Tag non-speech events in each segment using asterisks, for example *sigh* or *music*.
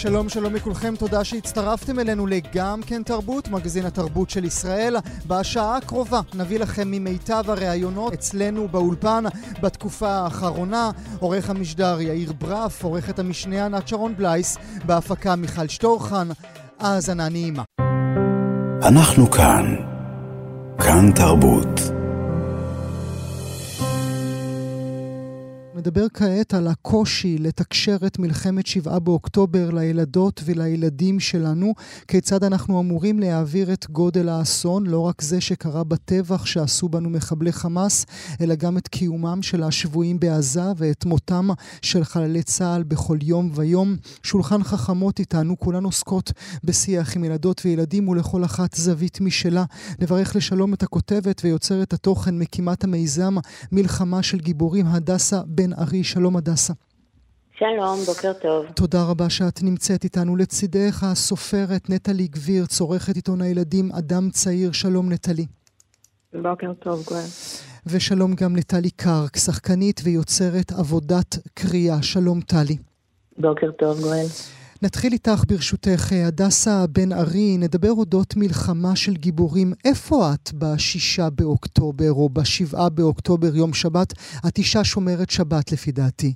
שלום שלום לכולכם, תודה שהצטרפתם אלינו לגם כן תרבות, מגזין התרבות של ישראל. בשעה הקרובה נביא לכם ממיטב הראיונות אצלנו באולפן בתקופה האחרונה. עורך המשדר יאיר ברף, עורכת המשנה ענת שרון בלייס, בהפקה מיכל שטורחן. האזנה נעימה. אנחנו כאן. כאן תרבות. נדבר כעת על הקושי לתקשר את מלחמת שבעה באוקטובר לילדות ולילדים שלנו, כיצד אנחנו אמורים להעביר את גודל האסון, לא רק זה שקרה בטבח שעשו בנו מחבלי חמאס, אלא גם את קיומם של השבויים בעזה ואת מותם של חללי צה"ל בכל יום ויום. שולחן חכמות איתנו, כולן עוסקות בשיח עם ילדות וילדים ולכל אחת זווית משלה. נברך לשלום את הכותבת ויוצרת התוכן, מקימת המיזם מלחמה של גיבורים, הדסה בן ארי. שלום הדסה. שלום, בוקר טוב. תודה רבה שאת נמצאת איתנו. לצידך הסופרת נטלי גביר, צורכת עיתון הילדים אדם צעיר. שלום נטלי. בוקר טוב, גואל. ושלום גם לטלי קרק, שחקנית ויוצרת עבודת קריאה. שלום טלי. בוקר טוב, גואל. נתחיל איתך ברשותך, הדסה בן ארי, נדבר אודות מלחמה של גיבורים. איפה את בשישה באוקטובר או בשבעה באוקטובר, יום שבת? את אישה שומרת שבת לפי דעתי.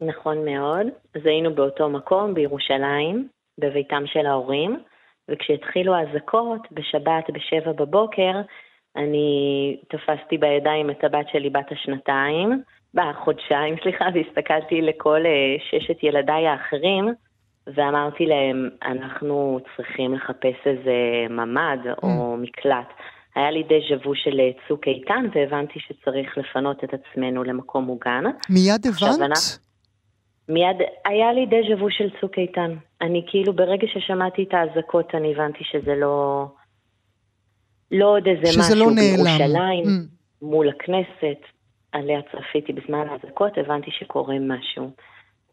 נכון מאוד. אז היינו באותו מקום, בירושלים, בביתם של ההורים, וכשהתחילו האזעקות, בשבת בשבע בבוקר, אני תפסתי בידיים את הבת שלי בת השנתיים, בחודשיים, *laughs* סליחה, והסתכלתי לכל אה, ששת ילדיי האחרים, ואמרתי להם, אנחנו צריכים לחפש איזה ממ"ד או mm. מקלט. היה לי דז'ה וו של צוק איתן, והבנתי שצריך לפנות את עצמנו למקום מוגן. מיד הבנת? מיד, היה לי דז'ה וו של צוק איתן. אני כאילו, ברגע ששמעתי את האזעקות, אני הבנתי שזה לא... לא עוד איזה משהו לא בירושלים, mm. מול הכנסת, עליה צפיתי בזמן האזעקות, הבנתי שקורה משהו.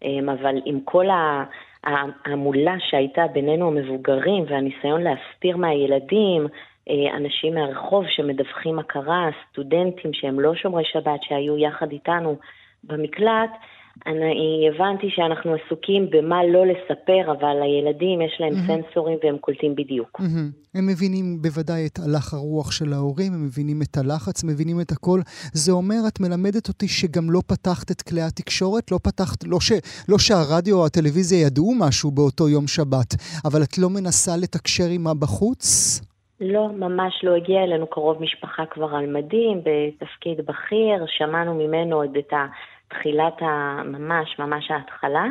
אמ, אבל עם כל ה... ההמולה שהייתה בינינו המבוגרים והניסיון להסתיר מהילדים, אה, אנשים מהרחוב שמדווחים מה קרה, סטודנטים שהם לא שומרי שבת שהיו יחד איתנו במקלט, אני הבנתי שאנחנו עסוקים במה לא לספר, אבל הילדים יש להם mm-hmm. סנסורים והם קולטים בדיוק. Mm-hmm. הם מבינים בוודאי את הלך הרוח של ההורים, הם מבינים את הלחץ, מבינים את הכל. זה אומר, את מלמדת אותי שגם לא פתחת את כלי התקשורת, לא פתחת, לא, ש, לא שהרדיו או הטלוויזיה ידעו משהו באותו יום שבת, אבל את לא מנסה לתקשר עימה בחוץ? לא, ממש לא הגיע אלינו קרוב משפחה כבר על מדים, בתפקיד בכיר, שמענו ממנו עוד את ה... תחילת ה... ממש, ממש ההתחלה,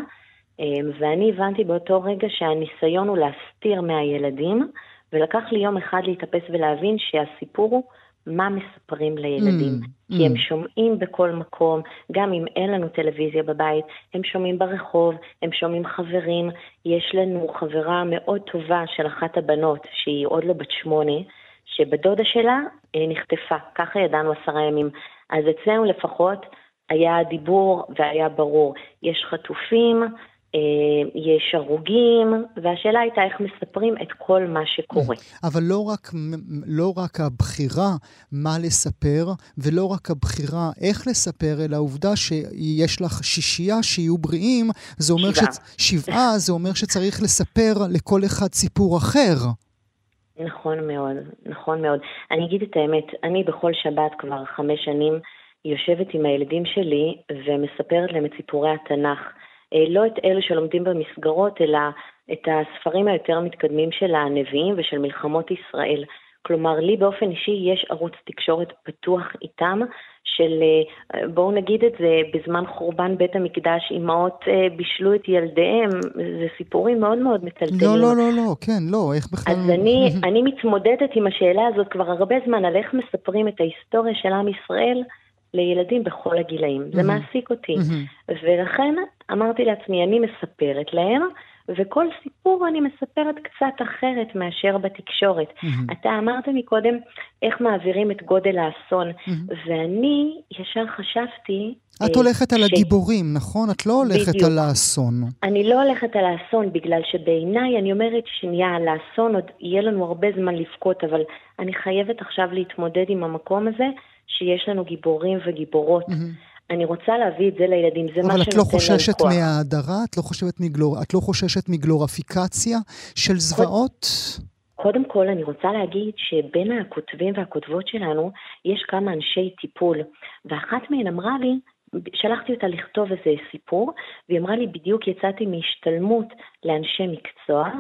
אמ, ואני הבנתי באותו רגע שהניסיון הוא להסתיר מהילדים, ולקח לי יום אחד להתאפס ולהבין שהסיפור הוא מה מספרים לילדים. Mm, כי הם mm. שומעים בכל מקום, גם אם אין לנו טלוויזיה בבית, הם שומעים ברחוב, הם שומעים חברים. יש לנו חברה מאוד טובה של אחת הבנות, שהיא עוד לא בת שמונה, שבדודה שלה אה, נחטפה, ככה ידענו עשרה ימים. אז אצלנו לפחות היה דיבור והיה ברור, יש חטופים, אה, יש הרוגים, והשאלה הייתה איך מספרים את כל מה שקורה. אבל לא רק, לא רק הבחירה מה לספר, ולא רק הבחירה איך לספר, אלא העובדה שיש לך שישייה שיהיו בריאים, זה אומר שבעה. ש... שבעה, זה אומר שצריך לספר לכל אחד סיפור אחר. נכון מאוד, נכון מאוד. אני אגיד את האמת, אני בכל שבת כבר חמש שנים יושבת עם הילדים שלי ומספרת להם את סיפורי התנ"ך. אה, לא את אלה שלומדים במסגרות, אלא את הספרים היותר מתקדמים של הנביאים ושל מלחמות ישראל. כלומר, לי באופן אישי יש ערוץ תקשורת פתוח איתם, של, אה, בואו נגיד את זה, בזמן חורבן בית המקדש, אימהות אה, בישלו את ילדיהם, זה סיפורים מאוד מאוד מטלטלים. לא, לא, לא, לא, כן, לא, איך בכלל... אז אני, *laughs* אני מתמודדת עם השאלה הזאת כבר הרבה זמן, על איך מספרים את ההיסטוריה של עם ישראל, לילדים בכל הגילאים. Mm-hmm. זה מעסיק אותי. Mm-hmm. ולכן אמרתי לעצמי, אני מספרת להם, וכל סיפור אני מספרת קצת אחרת מאשר בתקשורת. Mm-hmm. אתה אמרת מקודם איך מעבירים את גודל האסון, mm-hmm. ואני ישר חשבתי... את הולכת ש... על הגיבורים, נכון? את לא הולכת בדיוק. על האסון. אני לא הולכת על האסון, בגלל שבעיניי, אני אומרת, שנייה, על האסון עוד יהיה לנו הרבה זמן לבכות, אבל אני חייבת עכשיו להתמודד עם המקום הזה, שיש לנו גיבורים וגיבורות. Mm-hmm. אני רוצה להביא את זה לילדים, זה מה שנותן להם כוח. אבל את לא חוששת מההדרה? את לא, חושבת מגלור... את לא חוששת מגלורפיקציה של זוועות? קודם כל, אני רוצה להגיד שבין הכותבים והכותבות שלנו יש כמה אנשי טיפול, ואחת מהן אמרה לי, שלחתי אותה לכתוב איזה סיפור, והיא אמרה לי, בדיוק יצאתי מהשתלמות לאנשי מקצוע,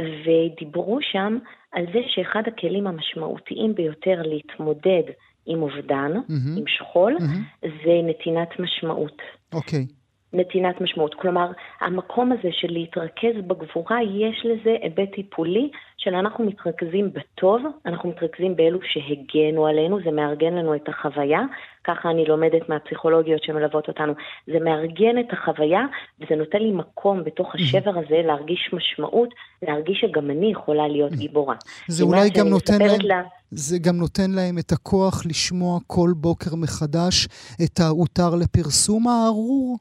ודיברו שם על זה שאחד הכלים המשמעותיים ביותר להתמודד עם אובדן, mm-hmm. עם שכול, mm-hmm. זה נתינת משמעות. אוקיי. Okay. נתינת משמעות. כלומר, המקום הזה של להתרכז בגבורה, יש לזה היבט טיפולי של אנחנו מתרכזים בטוב, אנחנו מתרכזים באלו שהגנו עלינו, זה מארגן לנו את החוויה, ככה אני לומדת מהפסיכולוגיות שמלוות אותנו. זה מארגן את החוויה, וזה נותן לי מקום בתוך השבר הזה להרגיש משמעות, להרגיש שגם אני יכולה להיות גיבורה. זה אולי גם נותן להם... לה... זה גם נותן להם את הכוח לשמוע כל בוקר מחדש את ההותר לפרסום הארור?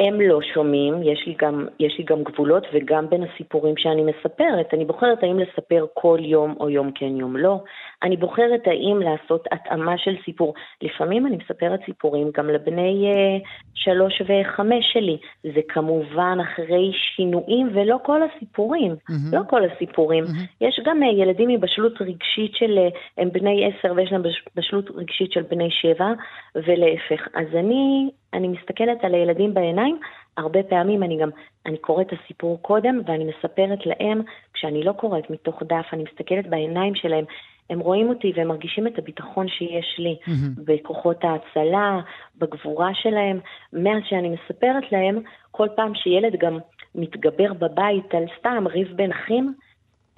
הם לא שומעים, יש לי, גם, יש לי גם גבולות וגם בין הסיפורים שאני מספרת. אני בוחרת האם לספר כל יום או יום כן יום לא. אני בוחרת האם לעשות התאמה של סיפור. לפעמים אני מספרת סיפורים גם לבני uh, שלוש וחמש שלי. זה כמובן אחרי שינויים ולא כל הסיפורים. Mm-hmm. לא כל הסיפורים. Mm-hmm. יש גם uh, ילדים עם בשלות רגשית של, uh, הם בני עשר ויש להם בשלות רגשית של בני שבע ולהפך. אז אני אני מסתכלת על הילדים בעיניים, הרבה פעמים אני גם, אני קוראת את הסיפור קודם ואני מספרת להם, כשאני לא קוראת מתוך דף, אני מסתכלת בעיניים שלהם, הם רואים אותי והם מרגישים את הביטחון שיש לי mm-hmm. בכוחות ההצלה, בגבורה שלהם. מאז שאני מספרת להם, כל פעם שילד גם מתגבר בבית על סתם ריב בין אחים,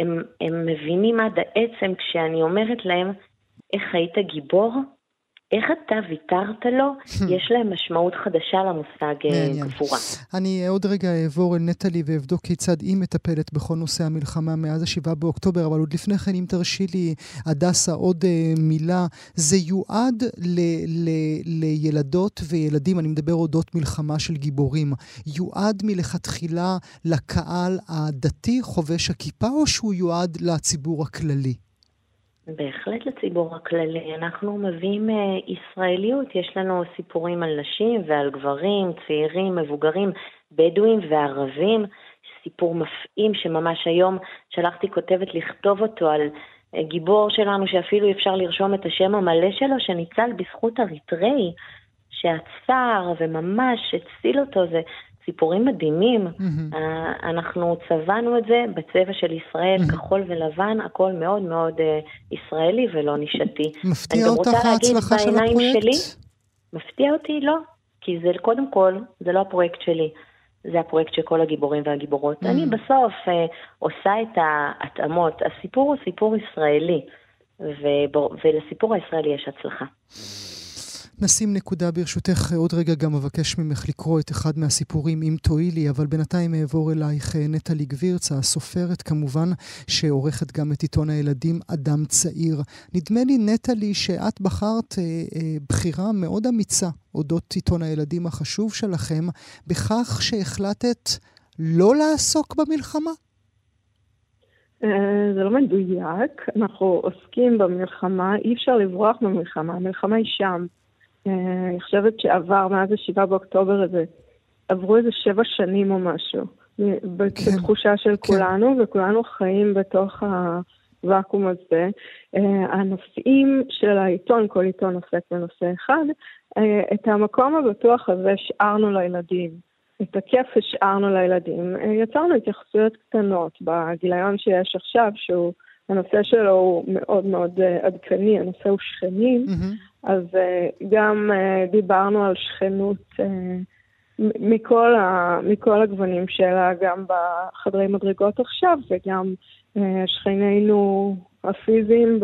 הם, הם מבינים עד העצם כשאני אומרת להם, איך היית גיבור? איך אתה ויתרת לו, *laughs* יש להם משמעות חדשה למושג אה, גבורה. אני עוד רגע אעבור אל נטלי ואבדוק כיצד היא מטפלת בכל נושא המלחמה מאז ה-7 באוקטובר, אבל עוד לפני כן, אם תרשי לי, הדסה, עוד uh, מילה. זה יועד ל- ל- לילדות וילדים, אני מדבר אודות מלחמה של גיבורים, יועד מלכתחילה לקהל הדתי חובש הכיפה, או שהוא יועד לציבור הכללי? בהחלט לציבור הכללי. אנחנו מביאים uh, ישראליות, יש לנו סיפורים על נשים ועל גברים, צעירים, מבוגרים, בדואים וערבים. סיפור מפעים שממש היום שלחתי כותבת לכתוב אותו על uh, גיבור שלנו שאפילו אפשר לרשום את השם המלא שלו, שניצל בזכות אריתראי שעצר וממש הציל אותו. זה סיפורים מדהימים. Mm-hmm. אנחנו צבענו את זה בצבע של ישראל, mm-hmm. כחול ולבן, הכל מאוד מאוד uh, ישראלי ולא נישתי. מפתיע אותך ההצלחה של הפרויקט? שלי, מפתיע אותי? לא. כי זה קודם כל, זה לא הפרויקט שלי. זה הפרויקט של כל הגיבורים והגיבורות. Mm. אני בסוף uh, עושה את ההתאמות. הסיפור הוא סיפור ישראלי, ובור... ולסיפור הישראלי יש הצלחה. נשים נקודה ברשותך, עוד רגע גם אבקש ממך לקרוא את אחד מהסיפורים אם תואילי, אבל בינתיים אעבור אלייך אה, נטלי גבירצה, הסופרת כמובן, שעורכת גם את עיתון הילדים אדם צעיר. נדמה לי, נטלי, שאת בחרת אה, אה, בחירה מאוד אמיצה אודות עיתון הילדים החשוב שלכם, בכך שהחלטת לא לעסוק במלחמה. אה, זה לא מדויק, אנחנו עוסקים במלחמה, אי אפשר לברוח במלחמה, המלחמה היא שם. אה, אני חושבת שעבר מאז ה-7 באוקטובר הזה, עברו איזה שבע שנים או משהו, כן, בתחושה של כן. כולנו, וכולנו חיים בתוך הוואקום הזה. אה, הנושאים של העיתון, כל עיתון עוסק בנושא אחד, אה, את המקום הבטוח הזה השארנו לילדים. את הכיף השארנו לילדים. יצרנו התייחסויות קטנות בגיליון שיש עכשיו, שהוא, הנושא שלו הוא מאוד מאוד עדכני, הנושא הוא שכנים, mm-hmm. אז אה, גם אה, דיברנו על שכנות אה, מכל, ה, מכל הגוונים שלה, גם בחדרי מדרגות עכשיו וגם שכנינו הפיזיים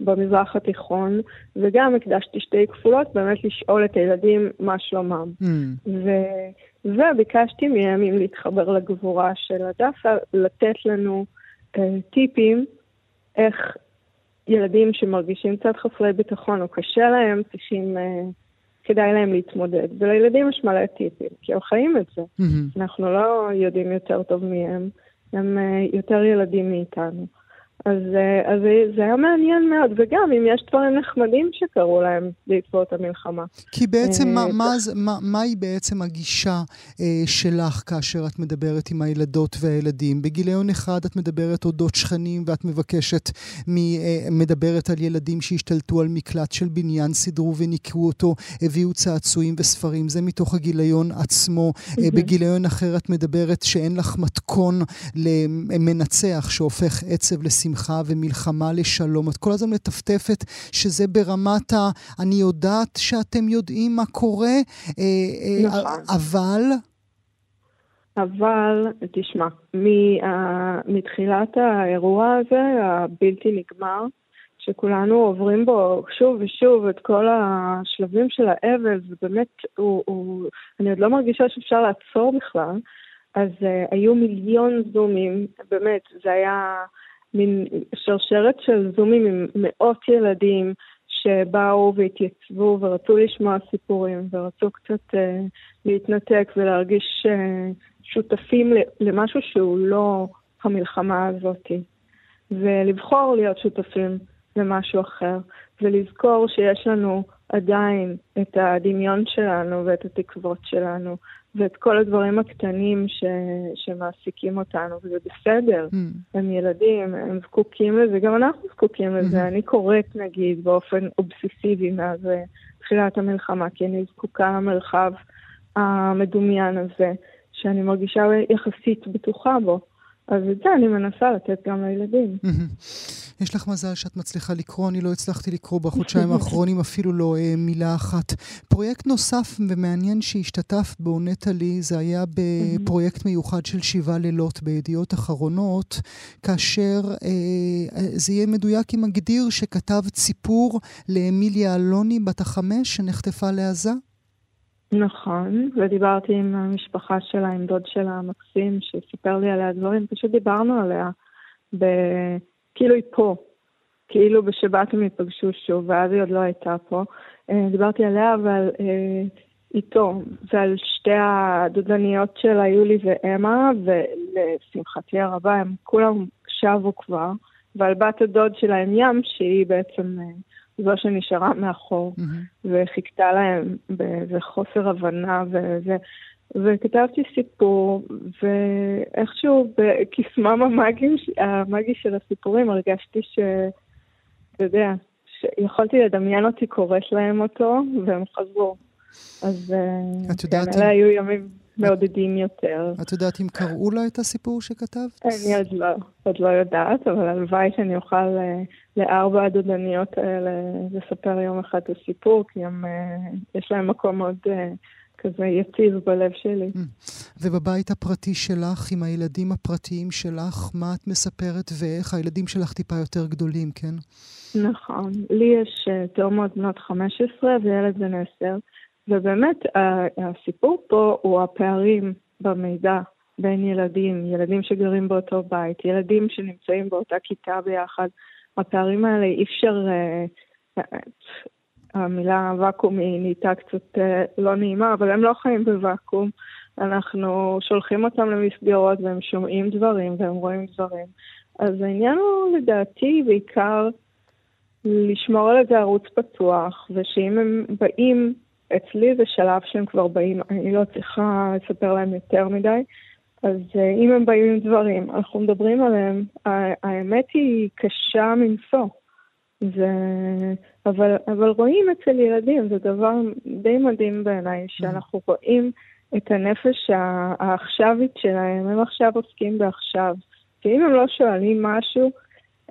במזרח התיכון, וגם הקדשתי שתי כפולות באמת לשאול את הילדים מה שלומם. Mm. ו... וביקשתי מהם, אם להתחבר לגבורה של הדסה, לתת לנו טיפים איך ילדים שמרגישים קצת חסרי ביטחון או קשה להם, צריכים, uh, כדאי להם להתמודד. ולילדים יש מלא טיפים, כי הם חיים את זה. Mm-hmm. אנחנו לא יודעים יותר טוב מהם, הם uh, יותר ילדים מאיתנו. אז, אה, אז זה היה מעניין מאוד, וגם אם יש דברים נחמדים שקרו להם בעקבות המלחמה. כי בעצם מה, אה, מה, מה, מהי בעצם הגישה אה, שלך כאשר את מדברת עם הילדות והילדים? בגיליון אחד את מדברת אודות שכנים ואת מבקשת, מ, אה, מדברת על ילדים שהשתלטו על מקלט של בניין, סידרו וניקרו אותו, הביאו צעצועים וספרים, זה מתוך הגיליון עצמו. אה, בגיליון אחר את מדברת שאין לך מתכון למנצח שהופך עצב לשמחה. לשמחה ומלחמה לשלום. את כל הזמן מטפטפת שזה ברמת ה... אני יודעת שאתם יודעים מה קורה, אה, אה, נכון. אבל... אבל, תשמע, מתחילת האירוע הזה, הבלתי נגמר, שכולנו עוברים בו שוב ושוב את כל השלבים של האבל, ובאמת, הוא, הוא, אני עוד לא מרגישה שאפשר לעצור בכלל. אז uh, היו מיליון זומים, באמת, זה היה מין שרשרת של זומים עם מאות ילדים שבאו והתייצבו ורצו לשמוע סיפורים ורצו קצת uh, להתנתק ולהרגיש uh, שותפים למשהו שהוא לא המלחמה הזאת. ולבחור להיות שותפים למשהו אחר, ולזכור שיש לנו עדיין את הדמיון שלנו ואת התקוות שלנו, ואת כל הדברים הקטנים ש... שמעסיקים אותנו, וזה בסדר. Mm. הם ילדים, הם זקוקים לזה, גם אנחנו זקוקים לזה. Mm-hmm. אני קוראת, נגיד, באופן אובססיבי מאז אה, תחילת המלחמה, כי אני זקוקה למרחב המדומיין הזה, שאני מרגישה יחסית בטוחה בו. אז את זה אני מנסה לתת גם לילדים. יש לך מזל שאת מצליחה לקרוא, אני לא הצלחתי לקרוא בחודשיים האחרונים אפילו לא אה, מילה אחת. פרויקט נוסף ומעניין שהשתתפת בו, נטלי, זה היה בפרויקט מיוחד של שבעה לילות בידיעות אחרונות, כאשר אה, זה יהיה מדויק אם מגדיר שכתב ציפור לאמיליה אלוני בת החמש שנחטפה לעזה? נכון, ודיברתי עם המשפחה שלה, עם דוד שלה המקסים, שסיפר לי עליה דברים, פשוט דיברנו עליה, ב... כאילו היא פה, כאילו בשבת הם ייפגשו שוב, ואז היא עוד לא הייתה פה. אה, דיברתי עליה ועל אה, איתו, ועל שתי הדודניות שלה, יולי ואמה, ולשמחתי הרבה הם כולם שבו כבר, ועל בת הדוד שלהם ים, שהיא בעצם... אה, זו שנשארה מאחור, mm-hmm. וחיכתה להם בחוסר הבנה, וזה, וכתבתי סיפור, ואיכשהו בקסמם המאגי, המאגי של הסיפורים הרגשתי ש... אתה יודע, שיכולתי לדמיין אותי קוראת להם אותו, והם חזרו. אז את יודעת כן, אלה היו ימים מעודדים יותר. את יודעת אם קראו לה את הסיפור שכתבת? אני עוד לא, עוד לא יודעת, אבל הלוואי שאני אוכל אה, לארבע הדודניות האלה לספר יום אחד את הסיפור, כי הם, אה, יש להם מקום מאוד אה, כזה יציב בלב שלי. ובבית הפרטי שלך, עם הילדים הפרטיים שלך, מה את מספרת ואיך? הילדים שלך טיפה יותר גדולים, כן? נכון. לי יש תאומות בנות 15 וילד בן 10. ובאמת הסיפור פה הוא הפערים במידע בין ילדים, ילדים שגרים באותו בית, ילדים שנמצאים באותה כיתה ביחד. הפערים האלה אי אפשר, אה, המילה ואקום היא נהייתה קצת אה, לא נעימה, אבל הם לא חיים בוואקום. אנחנו שולחים אותם למסגרות והם שומעים דברים והם רואים דברים. אז העניין הוא לדעתי בעיקר לשמור על איזה ערוץ פתוח, ושאם הם באים אצלי זה שלב שהם כבר באים, אני לא צריכה לספר להם יותר מדי. אז uh, אם הם באים עם דברים, אנחנו מדברים עליהם, האמת היא קשה מנשוא. זה... אבל, אבל רואים אצל ילדים, זה דבר די מדהים בעיניי, שאנחנו רואים את הנפש העכשווית שלהם, הם עכשיו עוסקים בעכשיו. ואם הם לא שואלים משהו,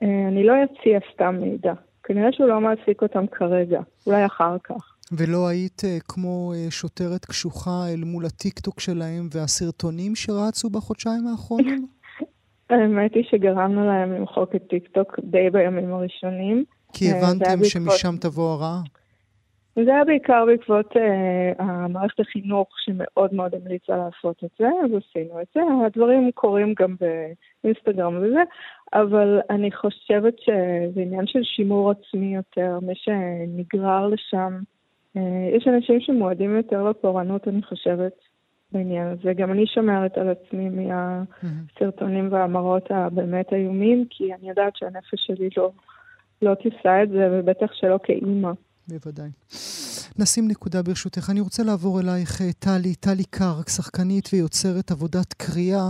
אה, אני לא אציע סתם מידע. כנראה שהוא לא מעסיק אותם כרגע, אולי אחר כך. ולא היית uh, כמו uh, שוטרת קשוחה אל מול הטיקטוק שלהם והסרטונים שרצו בחודשיים האחרונים? *laughs* האמת היא שגרמנו להם למחוק את טיקטוק די בימים הראשונים. כי הבנתם שמשם תבוא הרעה? זה היה בעיקר בעקבות אה, המערכת החינוך שמאוד מאוד המליצה לעשות את זה, אז עשינו את זה. הדברים קורים גם באינסטגרם וזה, אבל אני חושבת שזה עניין של שימור עצמי יותר, מי שנגרר לשם. אה, יש אנשים שמועדים יותר לפורענות, אני חושבת, בעניין הזה. גם אני שומרת על עצמי מהסרטונים והמראות הבאמת איומים, כי אני יודעת שהנפש שלי לא, לא תישא את זה, ובטח שלא כאימא. בוודאי. נשים נקודה ברשותך. אני רוצה לעבור אלייך, אה, טלי, טלי קרק, שחקנית ויוצרת עבודת קריאה.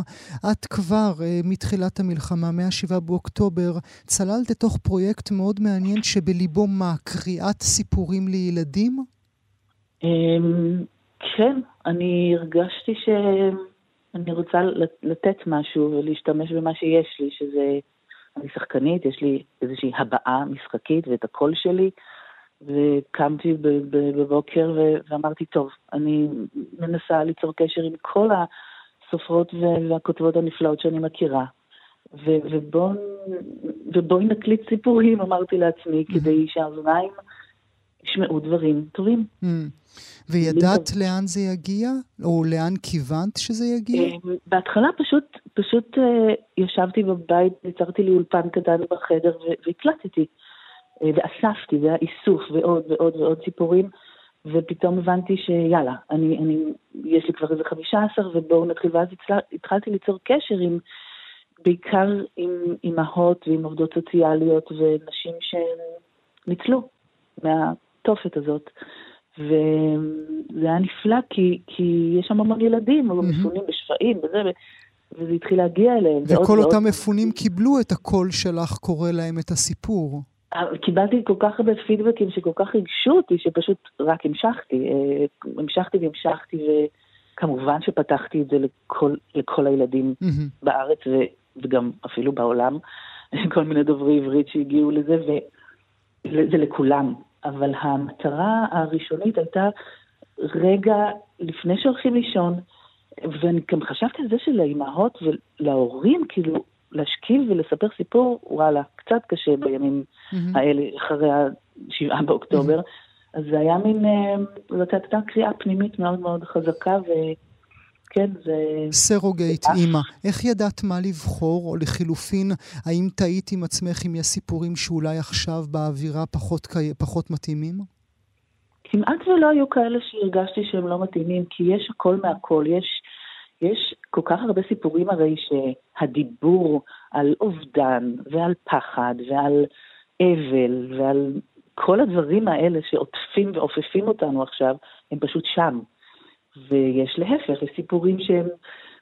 את כבר uh, מתחילת המלחמה, מ-7 באוקטובר, צללת לתוך פרויקט מאוד מעניין שבליבו מה? קריאת סיפורים לילדים? אמ, כן, אני הרגשתי שאני רוצה לתת משהו ולהשתמש במה שיש לי, שזה... אני שחקנית, יש לי איזושהי הבעה משחקית ואת הקול שלי. וקמתי בבוקר ואמרתי, טוב, אני מנסה ליצור קשר עם כל הסופרות והכותבות הנפלאות שאני מכירה. ובואי ובוא נקליט סיפורים, אמרתי לעצמי. כדי שהאוזניים ישמעו דברים טובים. Mm. וידעת לאן זה יגיע? או לאן כיוונת שזה יגיע? אה, בהתחלה פשוט, פשוט uh, ישבתי בבית, יצרתי לי אולפן קטן בחדר והקלטתי. אה, ואספתי, זה היה איסוף ועוד ועוד ועוד סיפורים, ופתאום הבנתי שיאללה, אני, אני, יש לי כבר איזה חמישה עשר ובואו נתחיל, ואז התחלתי ליצור קשר עם, בעיקר עם אימהות ועם עובדות סוציאליות ונשים שניצלו מהתופת הזאת. וזה היה נפלא כי, כי יש שם המון ילדים, mm-hmm. מפונים בשפעים וזה, וזה התחיל להגיע אליהם. וכל אותם מפונים קיבלו את הקול שלך קורא להם את הסיפור. קיבלתי כל כך הרבה פידבקים שכל כך ריגשו אותי, שפשוט רק המשכתי. אה, המשכתי והמשכתי, וכמובן שפתחתי את זה לכל, לכל הילדים mm-hmm. בארץ ו, וגם אפילו בעולם. *laughs* כל מיני דוברי עברית שהגיעו לזה, וזה לכולם. אבל המטרה הראשונית הייתה רגע לפני שהולכים לישון, ואני גם חשבתי על זה שלאימהות ולהורים, כאילו, להשכיב ולספר סיפור, וואלה, קצת קשה בימים mm-hmm. האלה, אחרי השבעה באוקטובר. Mm-hmm. אז זה היה מין, אה, זאת הייתה קריאה פנימית מאוד מאוד חזקה, וכן, זה... סרוגייט, אימא. איך ידעת מה לבחור, או לחילופין, האם טעית עם עצמך אם יש סיפורים שאולי עכשיו באווירה פחות, פחות מתאימים? כמעט ולא היו כאלה שהרגשתי שהם לא מתאימים, כי יש הכל מהכל. יש... יש כל כך הרבה סיפורים הרי שהדיבור על אובדן ועל פחד ועל אבל ועל כל הדברים האלה שעוטפים ועופפים אותנו עכשיו, הם פשוט שם. ויש להפך, יש סיפורים שהם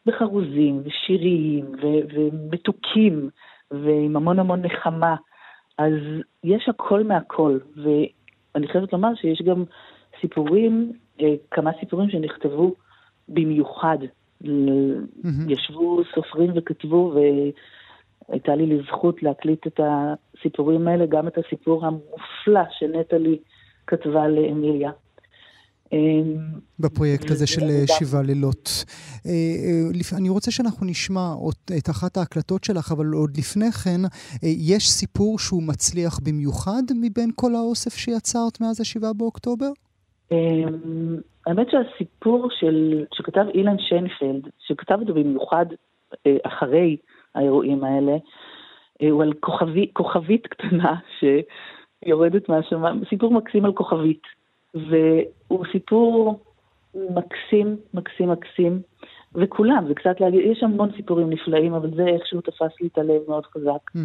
בחרוזים ושיריים ו- ומתוקים ועם המון המון נחמה. אז יש הכל מהכל, ואני חייבת לומר שיש גם סיפורים, אה, כמה סיפורים שנכתבו במיוחד Mm-hmm. ישבו סופרים וכתבו, והייתה לי לזכות להקליט את הסיפורים האלה, גם את הסיפור המופלא שנטלי כתבה לאמיליה. אמ, בפרויקט הזה של אה, שבעה לילות. אה, אה, אני רוצה שאנחנו נשמע את אחת ההקלטות שלך, אבל עוד לפני כן, יש סיפור שהוא מצליח במיוחד מבין כל האוסף שיצרת מאז השבעה באוקטובר? אמ, האמת שהסיפור של, שכתב אילן שיינפלד, שכתב אותו במיוחד אחרי האירועים האלה, הוא על כוכבי, כוכבית קטנה *laughs* שיורדת מהשמיים, סיפור מקסים על כוכבית. והוא סיפור מקסים, מקסים, מקסים, וכולם, זה קצת להגיד, יש המון סיפורים נפלאים, אבל זה איכשהו תפס לי את הלב מאוד חזק. Mm.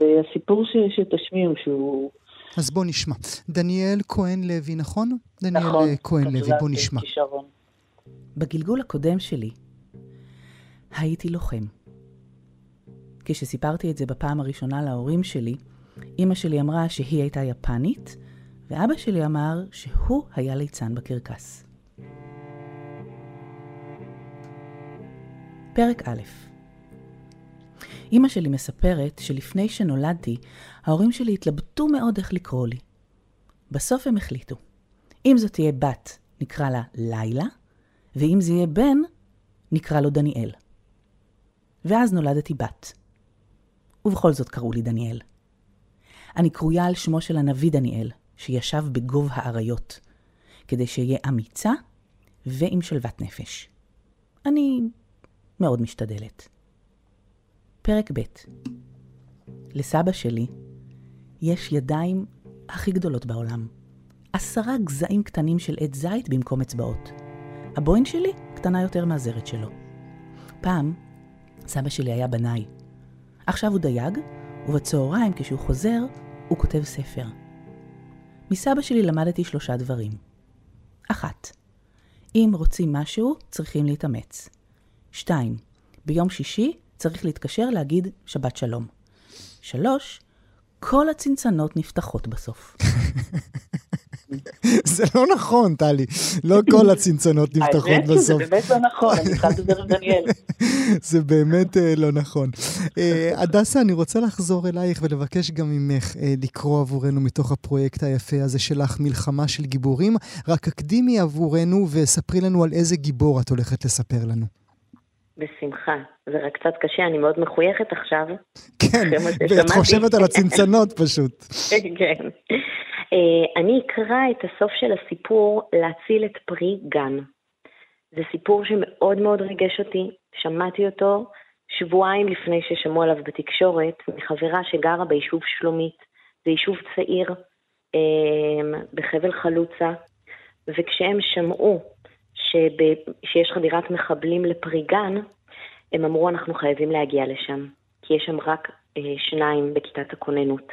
והסיפור ש, שתשמיעו, שהוא אז בוא נשמע. דניאל כהן לוי, נכון? דניאל נכון, אה, כהן לוי, בוא נשמע. כישרון. בגלגול הקודם שלי הייתי לוחם. כשסיפרתי את זה בפעם הראשונה להורים שלי, אימא שלי אמרה שהיא הייתה יפנית, ואבא שלי אמר שהוא היה ליצן בקרקס. פרק א' אימא שלי מספרת שלפני שנולדתי, ההורים שלי התלבטו מאוד איך לקרוא לי. בסוף הם החליטו. אם זאת תהיה בת, נקרא לה לילה, ואם זה יהיה בן, נקרא לו דניאל. ואז נולדתי בת, ובכל זאת קראו לי דניאל. אני קרויה על שמו של הנביא דניאל, שישב בגוב האריות, כדי שאהיה אמיצה ועם שלוות נפש. אני מאוד משתדלת. פרק ב' לסבא שלי יש ידיים הכי גדולות בעולם. עשרה גזעים קטנים של עץ זית במקום אצבעות. הבוין שלי קטנה יותר מהזרת שלו. פעם, סבא שלי היה בנאי. עכשיו הוא דייג, ובצהריים, כשהוא חוזר, הוא כותב ספר. מסבא שלי למדתי שלושה דברים. אחת, אם רוצים משהו, צריכים להתאמץ. שתיים, ביום שישי צריך להתקשר להגיד שבת שלום. שלוש, כל הצנצנות נפתחות בסוף. *laughs* *laughs* זה לא נכון, טלי. לא כל הצנצנות נפתחות בסוף. האמת שזה באמת לא נכון, אני צריכה לדבר עם דניאל. *laughs* זה באמת אה, לא נכון. אה, הדסה, אני רוצה לחזור אלייך ולבקש גם ממך אה, לקרוא עבורנו מתוך הפרויקט היפה הזה שלך, מלחמה של גיבורים. רק הקדימי עבורנו וספרי לנו על איזה גיבור את הולכת לספר לנו. בשמחה. זה רק קצת קשה, אני מאוד מחויכת עכשיו. כן, ואת חושבת על הצנצנות פשוט. *laughs* כן. אה, אני אקרא את הסוף של הסיפור להציל את פרי גן. זה סיפור שמאוד מאוד ריגש אותי, שמעתי אותו שבועיים לפני ששמעו עליו בתקשורת, מחברה שגרה ביישוב שלומית, זה יישוב צעיר אה, בחבל חלוצה, וכשהם שמעו שב, שיש חדירת מחבלים לפרי גן, הם אמרו אנחנו חייבים להגיע לשם, כי יש שם רק אה, שניים בכיתת הכוננות.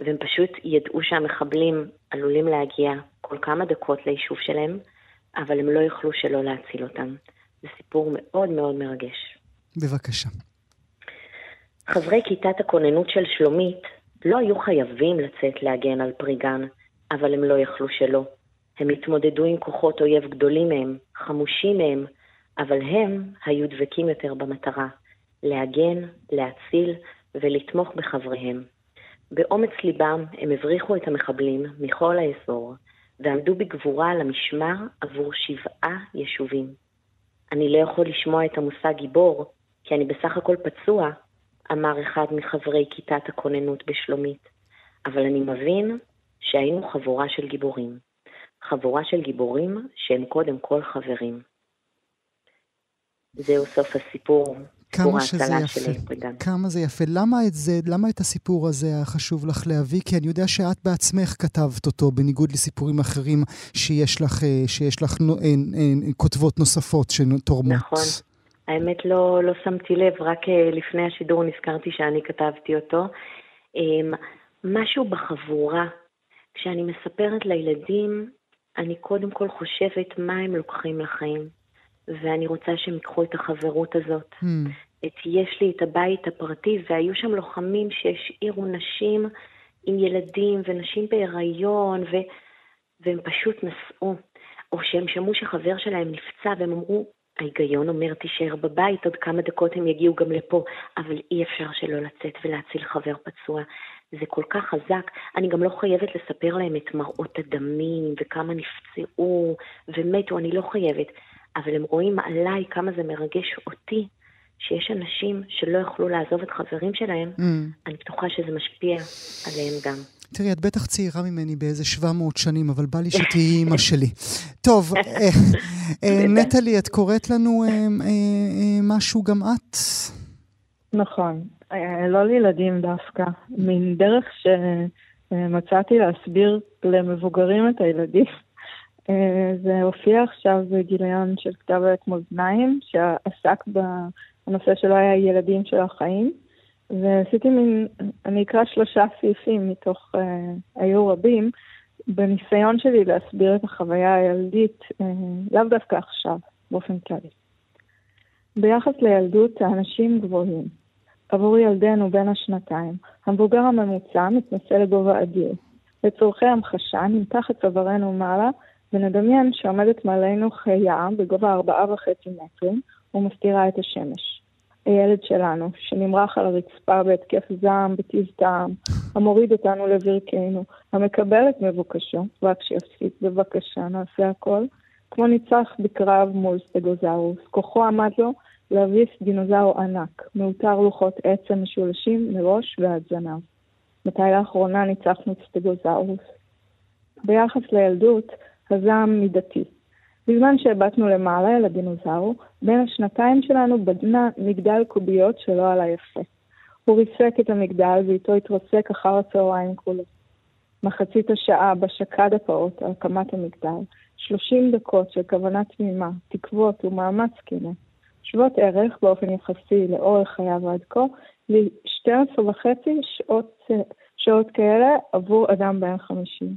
והם פשוט ידעו שהמחבלים עלולים להגיע כל כמה דקות ליישוב שלהם, אבל הם לא יוכלו שלא להציל אותם. זה סיפור מאוד מאוד מרגש. בבקשה. חברי כיתת הכוננות של שלומית לא היו חייבים לצאת להגן על פריגן, אבל הם לא יכלו שלא. הם התמודדו עם כוחות אויב גדולים מהם, חמושים מהם, אבל הם היו דבקים יותר במטרה, להגן, להציל ולתמוך בחבריהם. באומץ ליבם הם הבריחו את המחבלים מכל האזור ועמדו בגבורה על המשמר עבור שבעה יישובים. אני לא יכול לשמוע את המושג גיבור, כי אני בסך הכל פצוע, אמר אחד מחברי כיתת הכוננות בשלומית, אבל אני מבין שהיינו חבורה של גיבורים. חבורה של גיבורים שהם קודם כל חברים. זהו סוף הסיפור. כמה שזה יפה, כמה זה יפה. למה את זה, למה את הסיפור הזה היה חשוב לך להביא? כי אני יודע שאת בעצמך כתבת אותו, בניגוד לסיפורים אחרים שיש לך, אה, שיש לך נו, אין, אין, כותבות נוספות שתורמות. נכון. האמת לא, לא שמתי לב, רק אה, לפני השידור נזכרתי שאני כתבתי אותו. אמ, משהו בחבורה, כשאני מספרת לילדים, אני קודם כל חושבת מה הם לוקחים לחיים. ואני רוצה שהם ייקחו את החברות הזאת. Mm. את יש לי את הבית הפרטי, והיו שם לוחמים שהשאירו נשים עם ילדים ונשים בהיריון, ו... והם פשוט נסעו. או שהם שמעו שחבר שלהם נפצע, והם אמרו, ההיגיון אומר, תישאר בבית, עוד כמה דקות הם יגיעו גם לפה, אבל אי אפשר שלא לצאת ולהציל חבר פצוע. זה כל כך חזק. אני גם לא חייבת לספר להם את מראות הדמים, וכמה נפצעו ומתו, אני לא חייבת. אבל הם רואים עליי כמה זה מרגש אותי, שיש אנשים שלא יכלו לעזוב את חברים שלהם, mm. אני בטוחה שזה משפיע עליהם גם. תראי, את בטח צעירה ממני באיזה 700 שנים, אבל בא לי שתהיי *laughs* אימא שלי. טוב, אה, אה, *laughs* נטלי, את קוראת לנו אה, משהו גם את? נכון. לא לילדים דווקא. מין דרך שמצאתי להסביר למבוגרים את הילדים. אה, זה הופיע עכשיו בגיליון של כתב העת מאזניים, שעסק בנושא שלו היה ילדים של החיים. ועשיתי מין, אני אקרא שלושה סעיפים מתוך, אה, היו רבים, בניסיון שלי להסביר את החוויה הילדית, אה, לאו דווקא עכשיו, באופן כללי. ביחס לילדות, האנשים גבוהים. עבור ילדנו בן השנתיים, המבוגר הממוצע מתנסה לגובה אדיר. לצורכי המחשה נמתח את צווארנו מעלה ונדמיין שעומדת מעלינו חיה בגובה ארבעה וחצי מטרים ומסתירה את השמש. הילד שלנו, שנמרח על הרצפה בהתקף זעם, בטיב טעם, המוריד אותנו לברכנו, המקבל את מבוקשו, רק שיפסיק, בבקשה, נעשה הכל, כמו ניצח בקרב מול סטגוזאורוס. כוחו עמד לו להביס דינוזאור ענק, מאותר לוחות עצם משולשים מראש ועד זנב. מתי לאחרונה ניצחנו סטגוזאורוס? ביחס לילדות, הזעם מידתי. בזמן שהבטנו למעלה אל הדינוזאור, בין השנתיים שלנו בדנה מגדל קוביות שלא עלה יפה. הוא ריסק את המגדל ואיתו התרסק אחר הצהריים כולו. מחצית השעה בה שקד הפעוט על הקמת המגדל, 30 דקות של כוונה תמימה, תקוות ומאמץ כנה, שוות ערך באופן יחסי לאורך חייו עד כה, ל-12 וחצי שעות, שעות כאלה עבור אדם בן 50.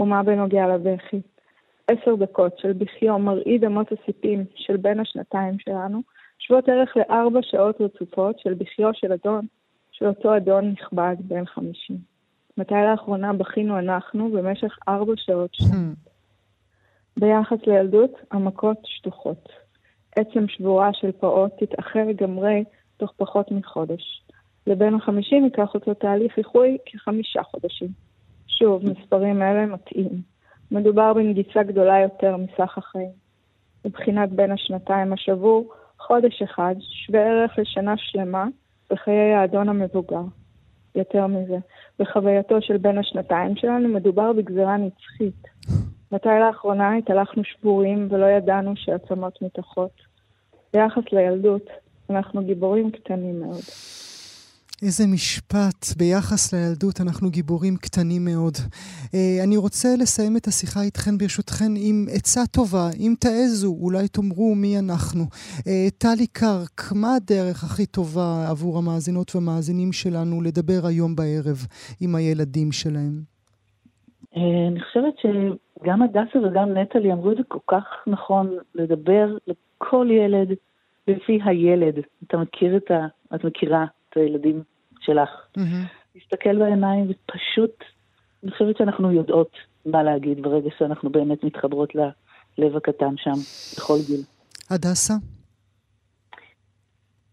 ומה בנוגע לבכי? עשר דקות של בכיו מרעיד אמות הסיפים של בן השנתיים שלנו, שוות ערך לארבע שעות רצופות של בכיו של אדון, של אותו אדון נכבד בן חמישים. מתי לאחרונה בכינו אנחנו במשך ארבע שעות שנות? ביחס לילדות, המכות שטוחות. עצם שבורה של פעוט תתאחר לגמרי תוך פחות מחודש. לבן החמישים ייקח אותו תהליך איחוי כחמישה חודשים. שוב, מספרים אלה מטעים. מדובר בנגיסה גדולה יותר מסך החיים. מבחינת בין השנתיים השבור, חודש אחד שווה ערך לשנה שלמה בחיי האדון המבוגר. יותר מזה, בחווייתו של בין השנתיים שלנו מדובר בגזרה נצחית. מתי לאחרונה התהלכנו שבורים ולא ידענו שעצמות מתאחות? ביחס לילדות, אנחנו גיבורים קטנים מאוד. איזה משפט. ביחס לילדות אנחנו גיבורים קטנים מאוד. אה, אני רוצה לסיים את השיחה איתכן, ברשותכן, עם עצה טובה. אם תעזו, אולי תאמרו מי אנחנו. אה, טלי קרק, מה הדרך הכי טובה עבור המאזינות והמאזינים שלנו לדבר היום בערב עם הילדים שלהם? אה, אני חושבת שגם הדסה וגם נטלי אמרו את זה כל כך נכון, לדבר לכל ילד לפי הילד. אתה מכיר את ה... את מכירה את הילדים שלך. להסתכל בעיניים ופשוט, אני חושבת שאנחנו יודעות מה להגיד ברגע שאנחנו באמת מתחברות ללב הקטן שם, בכל גיל. הדסה?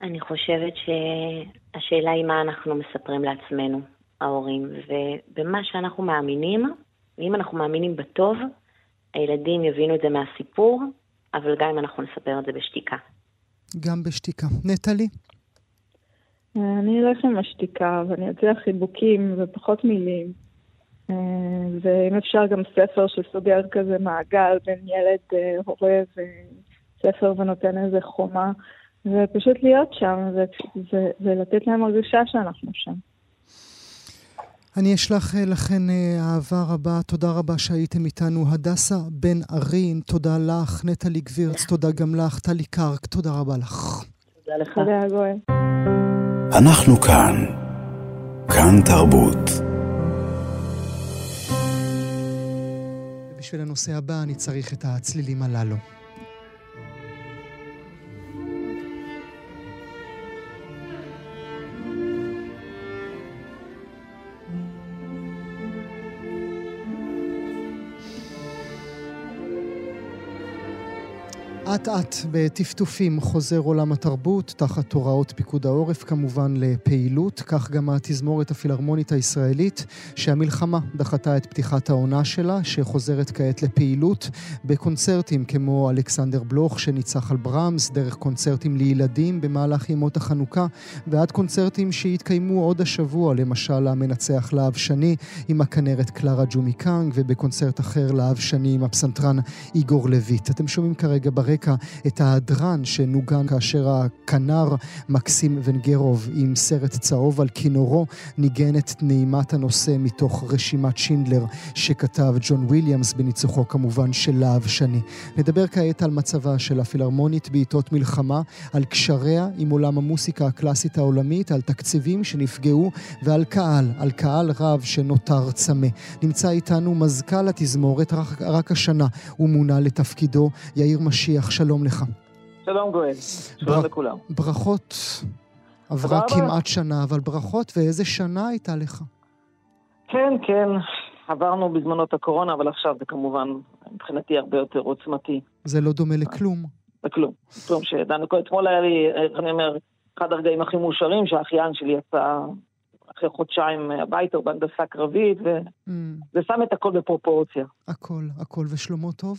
אני חושבת שהשאלה היא מה אנחנו מספרים לעצמנו, ההורים, ובמה שאנחנו מאמינים, אם אנחנו מאמינים בטוב, הילדים יבינו את זה מהסיפור, אבל גם אם אנחנו נספר את זה בשתיקה. גם בשתיקה. נטלי? אני אלך עם השתיקה ואני אציע חיבוקים ופחות מילים. אה, ואם אפשר גם ספר שסוגר כזה מעגל בין ילד, אה, הורה וספר ונותן איזה חומה, ופשוט להיות שם ולתת להם הרגשה שאנחנו שם. אני אשלח אה, לכן אהבה רבה, תודה רבה שהייתם איתנו. הדסה בן ארין, תודה לך. נטלי גבירץ, תודה גם לך. טלי קרק, תודה רבה לך. תודה לך. תודה, גואל. אנחנו כאן. כאן תרבות. בשביל הנושא הבא אני צריך את הצלילים הללו. אט אט בטפטופים חוזר עולם התרבות, תחת הוראות פיקוד העורף כמובן לפעילות, כך גם התזמורת הפילהרמונית הישראלית, שהמלחמה דחתה את פתיחת העונה שלה, שחוזרת כעת לפעילות בקונצרטים כמו אלכסנדר בלוך שניצח על ברמס, דרך קונצרטים לילדים במהלך ימות החנוכה, ועד קונצרטים שהתקיימו עוד השבוע, למשל המנצח להב שני עם הכנרת קלרה ג'ומי קאנג, ובקונצרט אחר להב שני עם הפסנתרן איגור לויט. אתם שומעים כרגע ברקע ברקע את ההדרן שנוגן כאשר הכנר מקסים ונגרוב עם סרט צהוב על כינורו ניגן את נעימת הנושא מתוך רשימת שינדלר שכתב ג'ון וויליאמס בניצוחו כמובן של להב שני. נדבר כעת על מצבה של הפילהרמונית בעיתות מלחמה, על קשריה עם עולם המוסיקה הקלאסית העולמית, על תקציבים שנפגעו ועל קהל, על קהל רב שנותר צמא. נמצא איתנו מזכ"ל התזמורת רק, רק השנה הוא מונה לתפקידו, יאיר משיח. שלום לך. שלום גואל, שלום בר... לכולם. ברכות. עברה כמעט שנה, אבל ברכות, ואיזה שנה הייתה לך? כן, כן, עברנו בזמנות הקורונה, אבל עכשיו זה כמובן מבחינתי הרבה יותר עוצמתי. זה לא דומה לכלום. לכלום. כלום שידענו, אתמול היה לי, איך אני אומר, אחד הרגעים הכי מאושרים, שהאחיין שלי יצא אחרי חודשיים הביתה, הוא בהנדסה קרבית, וזה mm. שם את הכל בפרופורציה. הכל, הכל, ושלמה טוב?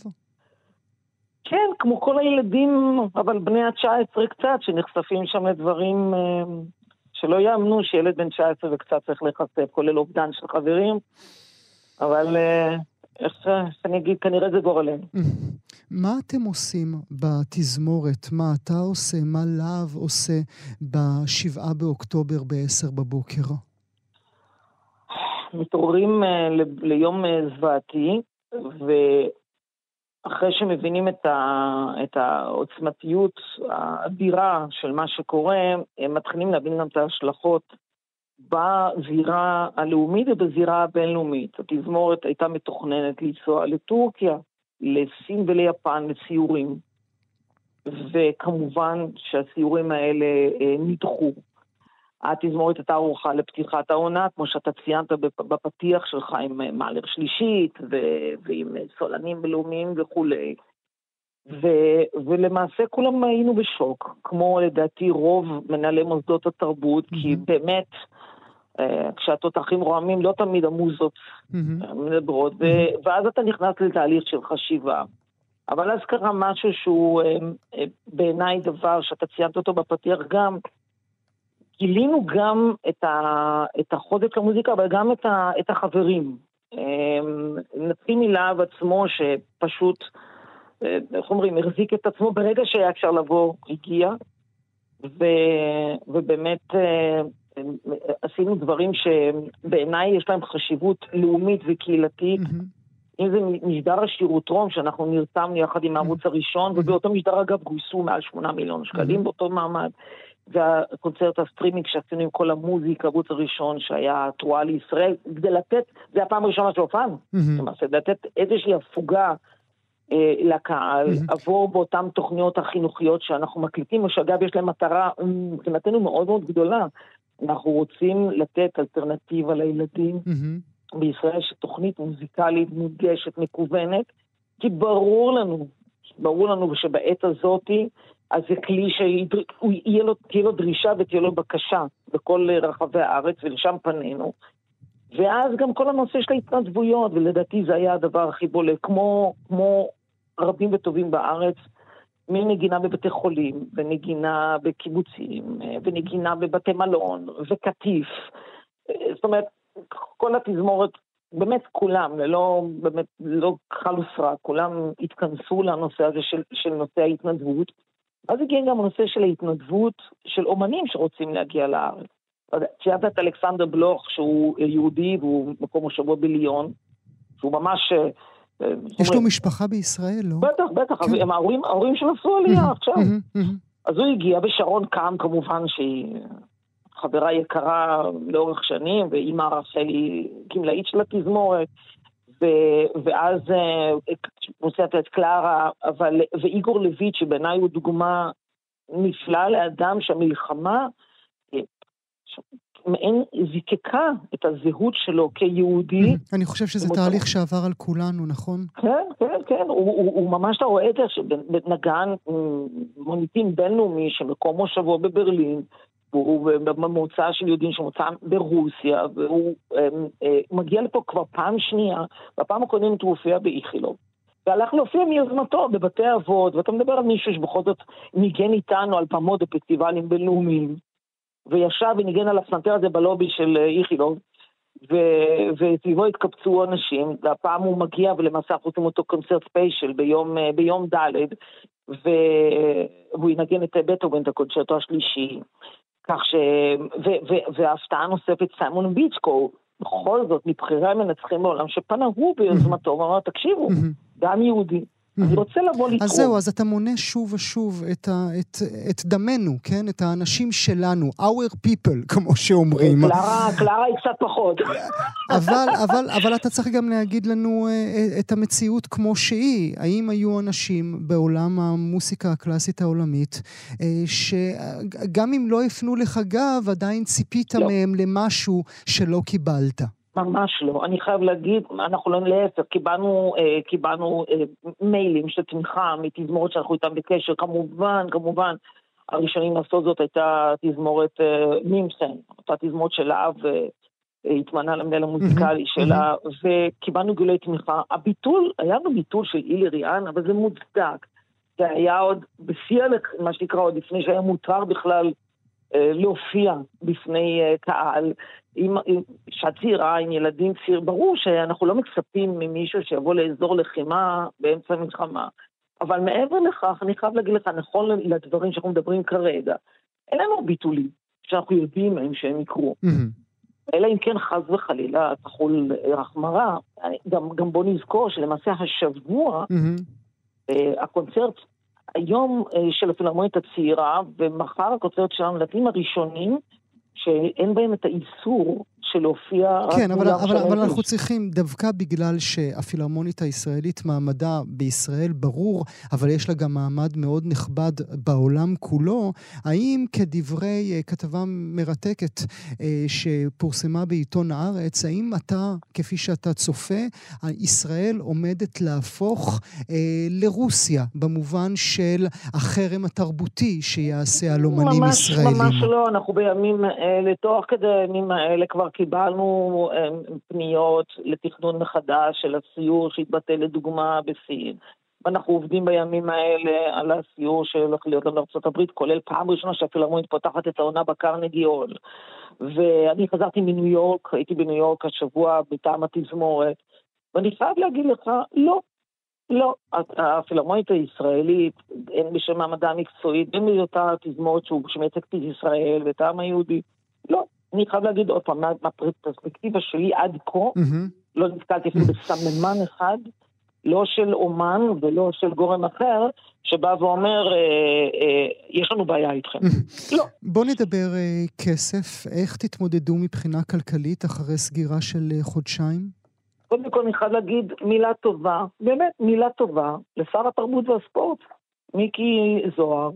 כן, כמו כל הילדים, אבל בני ה-19 קצת, שנחשפים שם לדברים אה, שלא יאמנו שילד בן 19 וקצת צריך להיחשף, כולל אובדן של חברים, אבל אה, איך אני אגיד, כנראה זה גורלנו. מה אתם עושים בתזמורת? מה אתה עושה? מה להב עושה בשבעה באוקטובר ב-10 בבוקר? מתעוררים אה, ליום זוועתי, ו... אחרי שמבינים את, ה, את העוצמתיות האדירה של מה שקורה, הם מתחילים להבין גם את ההשלכות בזירה הלאומית ובזירה הבינלאומית. התזמורת הייתה מתוכננת לנסוע לטורקיה, לסין וליפן לסיורים, וכמובן שהסיורים האלה אה, נדחו. התזמורת הייתה ערוכה לפתיחת העונה, כמו שאתה ציינת בפתיח שלך עם אה, מאלר שלישית ו- ועם אה, סולנים בינלאומיים וכולי. ו- ולמעשה כולם היינו בשוק, כמו לדעתי רוב מנהלי מוסדות התרבות, mm-hmm. כי באמת, uh, כשהתותחים רועמים לא תמיד המוזות mm-hmm. מדברות, ו- ואז אתה נכנס לתהליך של חשיבה. אבל אז קרה משהו שהוא בעיניי דבר שאתה ציינת אותו בפתיח גם, גילינו גם את, ה, את החוזק למוזיקה, אבל גם את, ה, את החברים. אמ, נתחיל מלהב עצמו, שפשוט, אה, איך אומרים, החזיק את עצמו ברגע שהיה אפשר לבוא, הגיע, ו, ובאמת אה, עשינו דברים שבעיניי יש להם חשיבות לאומית וקהילתית. אם זה משדר השירותרום, שאנחנו נרתמנו יחד עם הערוץ הראשון, ובאותו משדר אגב גויסו מעל שמונה מיליון שקלים באותו מעמד. והקונצרט הסטרימינג שעשינו עם כל המוזיקה, ערוץ הראשון שהיה תרועה לישראל, כדי לתת, זה הפעם הראשונה שהופענו, למעשה, לתת איזושהי הפוגה אה, לקהל, עבור באותן תוכניות החינוכיות שאנחנו מקליטים, ושאגב יש להם מטרה מבחינתנו מאוד מאוד גדולה. אנחנו רוצים לתת אלטרנטיבה לילדים בישראל, שתוכנית מוזיקלית מודגשת, מקוונת, כי ברור לנו, ברור לנו שבעת הזאתי, אז זה כלי שתהיה לו, לו דרישה ותהיה לו בקשה בכל רחבי הארץ, ולשם פנינו. ואז גם כל הנושא של ההתנדבויות, ולדעתי זה היה הדבר הכי בולט, כמו, כמו רבים וטובים בארץ, מנגינה בבתי חולים, ונגינה בקיבוצים, ונגינה בבתי מלון, וקטיף. זאת אומרת, כל התזמורת, באמת כולם, ללא, באמת, לא כחל וסרק, כולם התכנסו לנושא הזה של, של נושא ההתנדבות. אז הגיע גם הנושא של ההתנדבות של אומנים שרוצים להגיע לארץ. ציינת את אלכסנדר בלוך, שהוא יהודי והוא מקום מושבו בליון, שהוא ממש... אה, יש לו משפחה בישראל, לא? בטח, בטח, כן. הם ההורים, ההורים שלו עשו עלייה עכשיו. אז הוא הגיע, ושרון קם כמובן, שהיא חברה יקרה לאורך שנים, ואימא רחלי גמלאית של התזמורת. ואז מוצאת אה, את קלרה, אבל, ואיגור לויט, שבעיניי הוא דוגמה נפלאה לאדם שהמלחמה אה, מעין זיקקה את הזהות שלו כיהודי. אני חושב שזה תהליך שעבר על כולנו, נכון? כן, כן, כן. הוא, הוא, הוא ממש, אתה רואה את זה, שנגן מוניטין בינלאומי שמקום מושבו בברלין, הוא בממוצע של יהודים שמוצא ברוסיה, והוא אמ, אה, מגיע לפה כבר פעם שנייה, בפעם הקודמת הוא הופיע באיכילוב. והלך להופיע מיוזמתו בבתי אבות, ואתה מדבר על מישהו שבכל זאת ניגן איתנו על במות בפסטיבלים בינלאומיים, וישב וניגן על הפסנתר הזה בלובי של אה, איכילוב, ו- וסביבו התקבצו אנשים, והפעם הוא מגיע ולמעשה אנחנו עושים אותו קונצרט ספיישל ביום, אה, ביום ד', והוא ינגן את בטהובן, את הקונצ'רטו השלישי, כך ש... וההפתעה נוספת, סיימון ביצקו, בכל זאת, מבכירי המנצחים בעולם, שפנה הוא ביוזמתו ואמר, תקשיבו, גם יהודי. אני רוצה לבוא לתרום. אז זהו, אז אתה מונה שוב ושוב את, ה, את, את דמנו, כן? את האנשים שלנו, our people, *laughs* כמו שאומרים. קלרה, קלרה היא קצת פחות. *laughs* אבל, אבל, אבל אתה צריך גם להגיד לנו אה, את המציאות כמו שהיא. האם היו אנשים בעולם המוסיקה הקלאסית העולמית, אה, שגם אם לא הפנו לך גב, עדיין ציפית לא. מהם למשהו שלא קיבלת? ממש לא. אני חייב להגיד, אנחנו לא להפך, קיבלנו, אה, קיבלנו אה, מיילים של תמיכה מתזמורת שאנחנו איתם בקשר. כמובן, כמובן, הראשונים לעשות זאת הייתה תזמורת אה, מימסן, אותה תזמורת של להב אה, התמנה למנהל המוזיקלי שלה, וקיבלנו גילוי תמיכה. הביטול, היה לנו ביטול של אילי ריאן, אבל זה מוצדק. זה היה עוד בשיא, מה שנקרא, עוד לפני שהיה מותר בכלל להופיע בפני אה, קהל. עם אישה צעירה, עם ילדים צעיר, ברור שאנחנו לא מצפים ממישהו שיבוא לאזור לחימה באמצע המלחמה. אבל מעבר לכך, אני חייב להגיד לך, נכון לדברים שאנחנו מדברים כרגע, אין לנו ביטולים שאנחנו יודעים מהם שהם יקרו. אלא אם כן חס וחלילה תחול החמרה. גם, גם בוא נזכור שלמעשה השבוע, הקונצרט היום אה, של הפילהרמונית הצעירה, ומחר הקונצרט של המלטים הראשונים, שאין בהם את האיסור של להופיע... כן, אבל, אבל, אבל אנחנו צריכים, דווקא בגלל שהפילהרמונית הישראלית, מעמדה בישראל ברור, אבל יש לה גם מעמד מאוד נכבד בעולם כולו, האם כדברי uh, כתבה מרתקת uh, שפורסמה בעיתון הארץ, האם אתה, כפי שאתה צופה, ישראל עומדת להפוך uh, לרוסיה, במובן של החרם התרבותי שיעשה על אומנים ממש, ישראלים? ממש לא, אנחנו בימים האלה, תוך כדי הימים האלה כבר קיבלנו פניות לתכנון מחדש של הסיור שהתבטא לדוגמה בסין. ואנחנו עובדים בימים האלה על הסיור שהולך להיות גם הברית, כולל פעם ראשונה שהפילהרמונית פותחת את העונה בקרנגי הול. ואני חזרתי מניו יורק, הייתי בניו יורק השבוע מטעם התזמורת, ואני חייב להגיד לך, לא, לא. הפילהרמונית הישראלית, הן בשם מעמדה המקצועית, הן בהיותה תזמורת שמייצגת את ישראל ואת העם היהודי, לא. אני חייב להגיד עוד פעם, מהפרספקטיבה שלי עד כה, mm-hmm. לא נתקלתי אפילו בסממן אחד, לא של אומן ולא של גורם אחר, שבא ואומר, אה, אה, יש לנו בעיה איתכם. לא. בוא נדבר אה, כסף. איך תתמודדו מבחינה כלכלית אחרי סגירה של אה, חודשיים? קודם כל אני חייב להגיד מילה טובה, באמת מילה טובה, לשר התרבות והספורט, מיקי זוהר,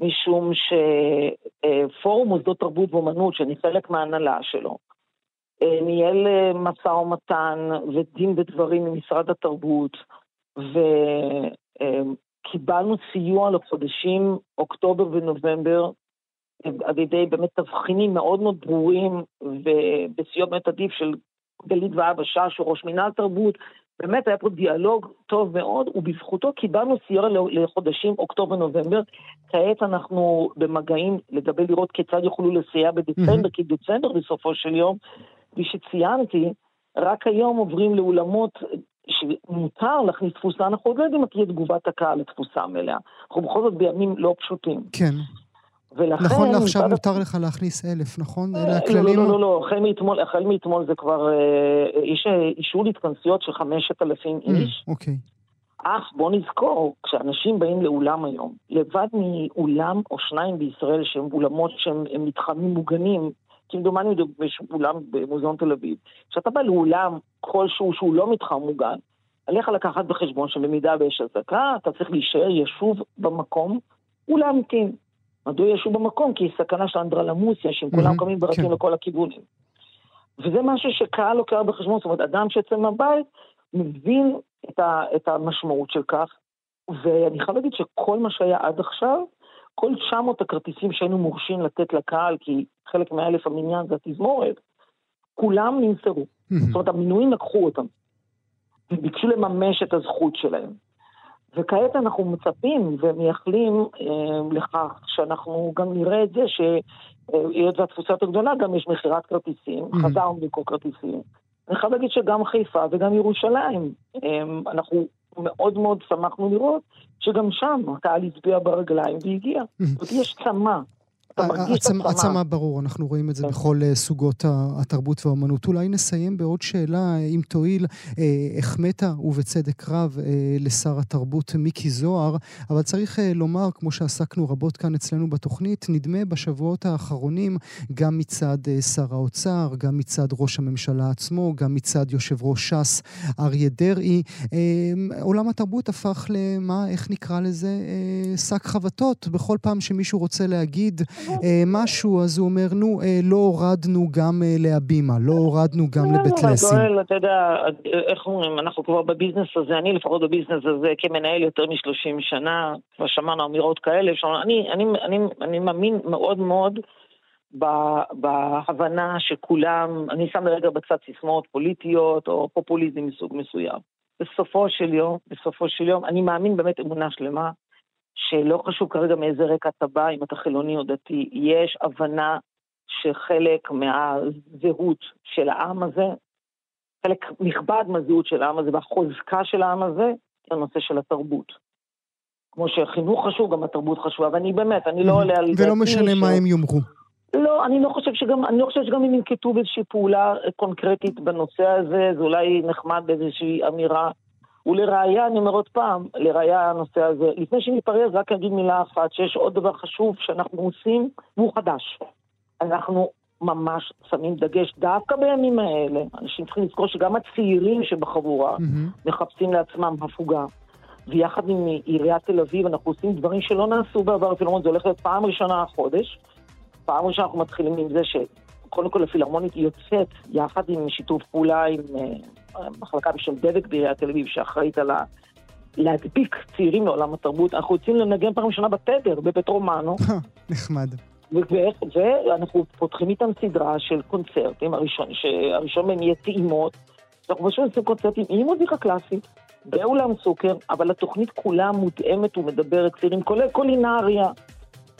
משום שפורום מוסדות תרבות ואומנות, שאני חלק מההנהלה שלו, אה, ניהל אה, משא ומתן ודין ודברים עם משרד התרבות, וקיבלנו סיוע לחודשים אוקטובר ונובמבר על ידי באמת תבחינים מאוד מאוד ברורים, ובסיוע באמת עדיף של גלית ואבא שש, ראש מינהל תרבות, באמת היה פה דיאלוג טוב מאוד, ובזכותו קיבלנו סיור לחודשים אוקטובר-נובמבר. כעת אנחנו במגעים לגבי לראות כיצד יוכלו לסייע בדצמבר, mm-hmm. כי דצמבר בסופו של יום, כפי שציינתי, רק היום עוברים לאולמות שמותר להכניס תפוסה, אנחנו עוד לא יודעים מה תהיה תגובת הקהל לתפוסה מלאה. אנחנו בכל זאת בימים לא פשוטים. כן. ולכן... נכון לעכשיו מותר לך להכניס אלף, נכון? אלה הכללים? לא, לא, לא, לא, החל מאתמול, החל מאתמול זה כבר, אה, יש אישור להתכנסיות של חמשת אלפים איש. אוקיי. אך בוא נזכור, כשאנשים באים לאולם היום, לבד מאולם או שניים בישראל שהם אולמות שהם מתחמים מוגנים, כמדומני יש אולם במוזיאון תל אביב, כשאתה בא לאולם כלשהו שהוא לא מתחם מוגן, עליך לקחת בחשבון שבמידה ויש אזעקה, אתה צריך להישאר ישוב במקום ולהמתין. מדוע ישו במקום? כי היא סכנה של אנדרלמוסיה, שהם כולם קמים ברצים כן. לכל הכיוונים. וזה משהו שקהל לוקח בחשבון, זאת אומרת, אדם שיוצא מהבית מבין את, ה, את המשמעות של כך, ואני חייב להגיד שכל מה שהיה עד עכשיו, כל 900 הכרטיסים שהיינו מורשים לתת לקהל, כי חלק מהאלף המניין זה התזמורת, כולם נמסרו. זאת אומרת, המינויים לקחו אותם, וביקשו לממש את הזכות שלהם. וכעת אנחנו מצפים ומייחלים אה, לכך שאנחנו גם נראה את זה שהיות והתפוסה יותר גדולה, גם יש מכירת כרטיסים, mm-hmm. חזרנו לקרוא כרטיסים. אני חייב להגיד שגם חיפה וגם ירושלים, אה, אנחנו מאוד מאוד שמחנו לראות שגם שם הקהל הצביע ברגליים והגיע. זאת אומרת, יש צמא. עצמה ברור, אנחנו רואים את זה כן. בכל אה, סוגות התרבות והאומנות. אולי נסיים בעוד שאלה, אם תואיל, אה, החמאת, ובצדק רב, אה, לשר התרבות מיקי זוהר, אבל צריך לומר, כמו שעסקנו רבות כאן אצלנו בתוכנית, נדמה בשבועות האחרונים, גם מצד שר האוצר, גם מצד ראש הממשלה עצמו, גם מצד יושב ראש ש"ס אריה דרעי, עולם התרבות הפך למה, איך נקרא לזה? שק חבטות. בכל פעם שמישהו רוצה להגיד אה, משהו, אז הוא אומר, נו, אה, לא הורדנו גם אה, להבימה, לא הורדנו גם לא, לבית לסין. גואל, אתה יודע, איך אומרים, אנחנו כבר בביזנס הזה, אני לפחות בביזנס הזה כמנהל יותר מ-30 שנה, כבר שמענו אמירות כאלה, אני, אני, אני, אני מאמין מאוד מאוד בהבנה שכולם, אני שם לרגע בצד סיסמאות פוליטיות או פופוליזם מסוג מסוים. בסופו של יום, בסופו של יום, אני מאמין באמת אמונה שלמה שלא חשוב כרגע מאיזה רקע אתה בא, אם אתה חילוני או דתי, יש הבנה שחלק מהזהות של העם הזה, חלק נכבד מהזהות של העם הזה והחוזקה של העם הזה, זה הנושא של התרבות. כמו שחינוך חשוב, גם התרבות חשובה, ואני באמת, אני לא עולה על. ולא משנה מה הם יאמרו. לא, אני לא חושב שגם, אני לא חושב שגם אם ינקטו באיזושהי פעולה קונקרטית בנושא הזה, זה אולי נחמד באיזושהי אמירה. ולראיה, אני אומר עוד פעם, לראיה הנושא הזה, לפני שניפרד, רק אגיד מילה אחת, שיש עוד דבר חשוב שאנחנו עושים, והוא חדש. אנחנו ממש שמים דגש דווקא בימים האלה. אנשים צריכים לזכור שגם הצעירים שבחבורה mm-hmm. מחפשים לעצמם הפוגה. ויחד עם עיריית תל אביב אנחנו עושים דברים שלא נעשו בעבר, אפילו זה הולך להיות פעם ראשונה החודש. פעם ראשונה אנחנו מתחילים עם זה שקודם כל הפילהרמונית יוצאת יחד עם שיתוף פעולה עם uh, מחלקה בשם דבק בעיריית תל אביב, שאחראית על ה... להדביק צעירים לעולם התרבות. אנחנו יוצאים לנגן פעם ראשונה בתדר, בבית רומנו. *laughs* נחמד. ואנחנו פותחים איתם סדרה של קונצרטים, הראשון, שהראשון מהם יהיה טעימות. אנחנו פשוט עושים קונצרטים עם מוזיקה קלאסית, באולם סוקר, אבל התוכנית כולה מותאמת ומדברת צעירים, כולל קולינריה.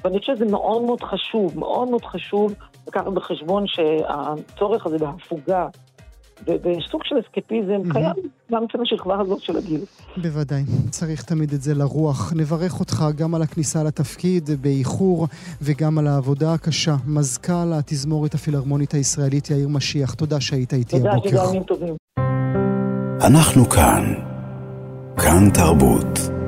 ואני חושב שזה מאוד מאוד חשוב, מאוד מאוד חשוב לקחת בחשבון שהצורך הזה בהפוגה וסוג של אסקפיזם mm-hmm. קיים גם אצל השכבה הזאת של הגיל. בוודאי, צריך תמיד את זה לרוח. נברך אותך גם על הכניסה לתפקיד באיחור וגם על העבודה הקשה. מזכ"ל התזמורת הפילהרמונית הישראלית יאיר משיח, תודה שהיית איתי תודה, הבוקר. תודה, ימים טובים. אנחנו כאן. כאן תרבות.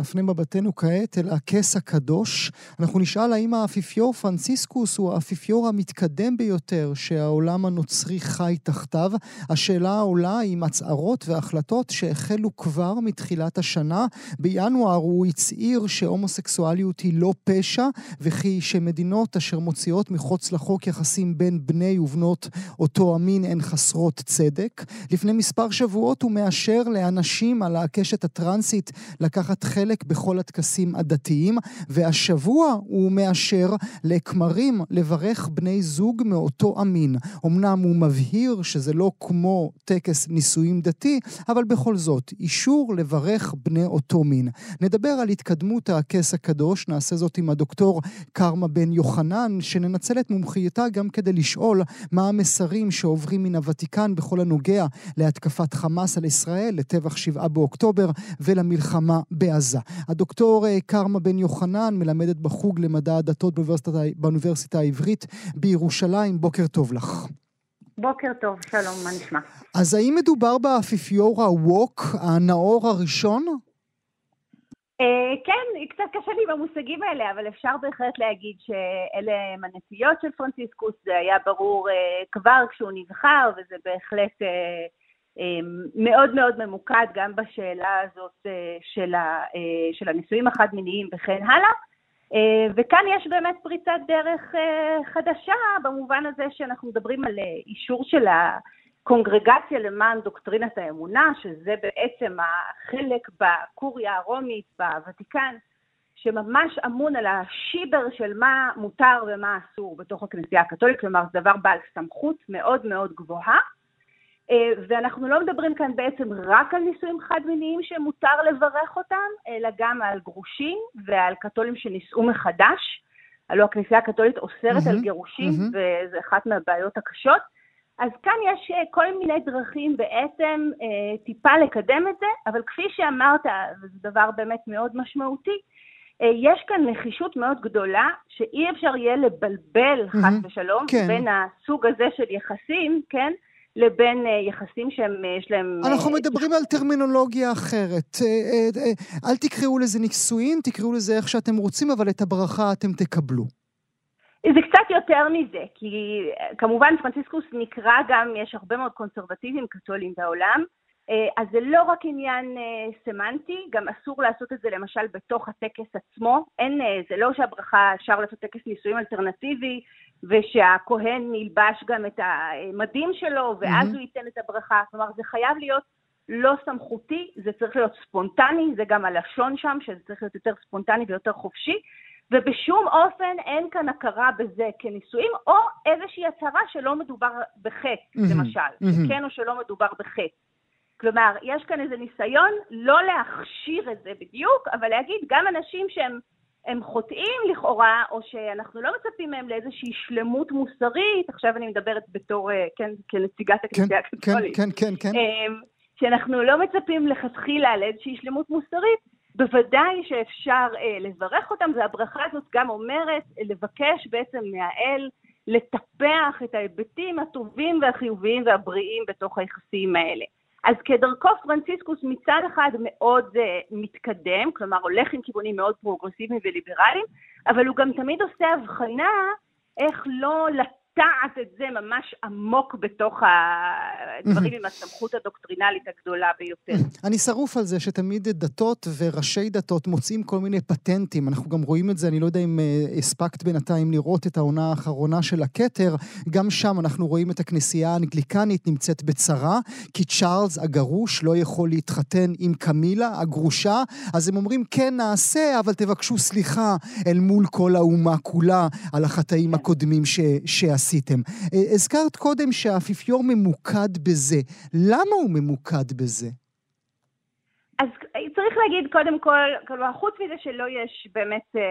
ונפנה מבטנו כעת אל הכס הקדוש. אנחנו נשאל האם האפיפיור פרנציסקוס הוא האפיפיור המתקדם ביותר שהעולם הנוצרי חי תחתיו. השאלה עולה עם הצהרות והחלטות שהחלו כבר מתחילת השנה. בינואר הוא הצהיר שהומוסקסואליות היא לא פשע, וכי שמדינות אשר מוציאות מחוץ לחוק יחסים בין בני ובנות אותו המין הן חסרות צדק. לפני מספר שבועות הוא מאשר לאנשים על הקשת הטרנסית לקחת חלק חלק בכל הטקסים הדתיים, והשבוע הוא מאשר לכמרים לברך בני זוג מאותו המין. אמנם הוא מבהיר שזה לא כמו טקס נישואים דתי, אבל בכל זאת, אישור לברך בני אותו מין. נדבר על התקדמות הכס הקדוש, נעשה זאת עם הדוקטור קרמה בן יוחנן, שננצל את מומחיותה גם כדי לשאול מה המסרים שעוברים מן הוותיקן בכל הנוגע להתקפת חמאס על ישראל, לטבח שבעה באוקטובר ולמלחמה בעזה. הדוקטור אה, קרמה בן יוחנן מלמדת בחוג למדע הדתות באוניברסיטה, באוניברסיטה העברית בירושלים. בוקר טוב לך. בוקר טוב, שלום, מה נשמע? אז האם מדובר באפיפיור הווק, הנאור הראשון? Uh, כן, קצת קשה לי במושגים האלה, אבל אפשר בהחלט להגיד שאלה הם הנטיות של פרנציסקוס, זה היה ברור uh, כבר כשהוא נבחר, וזה בהחלט מאוד מאוד ממוקד גם בשאלה הזאת אה, של, ה, אה, של הנישואים החד-מיניים וכן הלאה. אה, וכאן יש באמת פריצת דרך חדשה במובן הזה שאנחנו מדברים על אישור של הקונגרגציה למען דוקטרינת האמונה, שזה בעצם החלק בקוריה הרומית, בוותיקן, שממש אמון על השיבר של מה מותר ומה אסור בתוך הכנסייה הקתולית, כלומר זה דבר בעל סמכות מאוד מאוד גבוהה. אה, ואנחנו לא מדברים כאן בעצם רק על נישואים חד-מיניים שמותר לברך אותם, אלא גם על גרושים ועל קתולים שנישאו מחדש. הלוא הכנסייה הקתולית אוסרת mm-hmm, על גירושים, mm-hmm. וזו אחת מהבעיות הקשות. אז כאן יש אה, כל מיני דרכים בעצם אה, טיפה לקדם את זה, אבל כפי שאמרת, וזה דבר באמת מאוד משמעותי, יש כאן נחישות מאוד גדולה, שאי אפשר יהיה לבלבל, mm-hmm, חס ושלום, כן. בין הסוג הזה של יחסים, כן? לבין אה, יחסים שהם, אה, יש להם... אנחנו אה, מדברים על טרמינולוגיה אחרת. אל תקראו לזה נישואין, תקראו לזה איך שאתם רוצים, אבל את הברכה אתם תקבלו. זה קצת יותר מזה, כי כמובן פרנציסקוס נקרא גם, יש הרבה מאוד קונסרבטיבים קתולים בעולם, אז זה לא רק עניין סמנטי, גם אסור לעשות את זה למשל בתוך הטקס עצמו. אין, זה לא שהברכה, אפשר לעשות טקס נישואים אלטרנטיבי, ושהכהן ילבש גם את המדים שלו, ואז mm-hmm. הוא ייתן את הברכה. כלומר, זה חייב להיות לא סמכותי, זה צריך להיות ספונטני, זה גם הלשון שם, שזה צריך להיות יותר ספונטני ויותר חופשי, ובשום אופן אין כאן הכרה בזה כנישואים, או איזושהי הצהרה שלא מדובר בחטא, mm-hmm. למשל, mm-hmm. כן או שלא מדובר בחטא. כלומר, יש כאן איזה ניסיון לא להכשיר את זה בדיוק, אבל להגיד גם אנשים שהם הם חוטאים לכאורה, או שאנחנו לא מצפים מהם לאיזושהי שלמות מוסרית, עכשיו אני מדברת בתור, אה, כן, כנציגת הכנסייה כן, הקתולית. כן, כן, כן, כן. שאנחנו לא מצפים לכתחילה לאיזושהי שלמות מוסרית, בוודאי שאפשר אה, לברך אותם, והברכה הזאת גם אומרת אה, לבקש בעצם מהאל לטפח את ההיבטים הטובים והחיוביים והבריאים בתוך היחסים האלה. אז כדרכו פרנציסקוס מצד אחד מאוד uh, מתקדם, כלומר הולך עם כיוונים מאוד פרוגרסיביים וליברליים, אבל הוא גם תמיד עושה הבחנה איך לא לטעת את זה ממש עמוק בתוך הדברים *laughs* עם הסמכות הדוקטרינלית הגדולה ביותר. *laughs* אני שרוף על זה שתמיד דתות וראשי דתות מוצאים כל מיני פטנטים. אנחנו גם רואים את זה, אני לא יודע אם אה, הספקת בינתיים לראות את העונה האחרונה של הכתר. גם שם אנחנו רואים את הכנסייה האנגליקנית נמצאת בצרה, כי צ'ארלס הגרוש לא יכול להתחתן עם קמילה הגרושה, אז הם אומרים, כן, נעשה, אבל תבקשו סליחה אל מול כל האומה כולה על החטאים הקודמים ש... שעשיתם. אה, הזכרת קודם שהאפיפיור ממוקד בזה. למה הוא ממוקד בזה? אז צריך להגיד קודם כל, כלומר, חוץ מזה שלא יש באמת אה,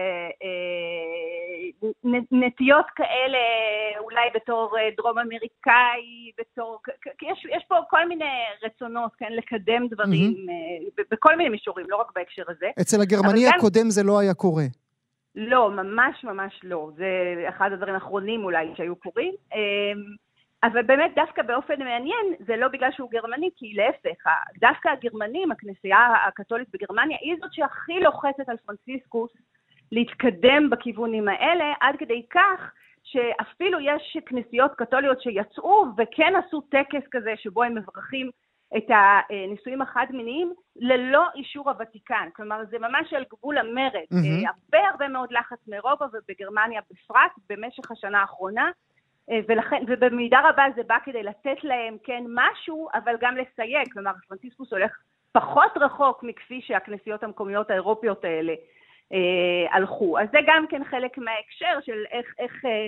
אה, נטיות כאלה, אולי בתור אה, דרום אמריקאי, בתור, יש, יש פה כל מיני רצונות, כן, לקדם דברים mm-hmm. בכל מיני מישורים, לא רק בהקשר הזה. אצל הגרמני הקודם גם... זה לא היה קורה. לא, ממש ממש לא. זה אחד הדברים האחרונים אולי שהיו קורים. אמ, אבל באמת דווקא באופן מעניין, זה לא בגלל שהוא גרמני, כי להפך, דווקא הגרמנים, הכנסייה הקתולית בגרמניה, היא זאת שהכי לוחצת על פרנסיסקוס להתקדם בכיוונים האלה, עד כדי כך שאפילו יש כנסיות קתוליות שיצאו וכן עשו טקס כזה שבו הם מברכים את הנישואים החד-מיניים ללא אישור הוותיקן. כלומר, זה ממש על גבול המרד. Mm-hmm. הרבה הרבה מאוד לחץ מאירופה ובגרמניה בפרט במשך השנה האחרונה, אה, ולכן, ובמידה רבה זה בא כדי לתת להם, כן, משהו, אבל גם לסייג. כלומר, פרנציסקוס הולך פחות רחוק מכפי שהכנסיות המקומיות האירופיות האלה אה, הלכו. אז זה גם כן חלק מההקשר של איך, איך אה,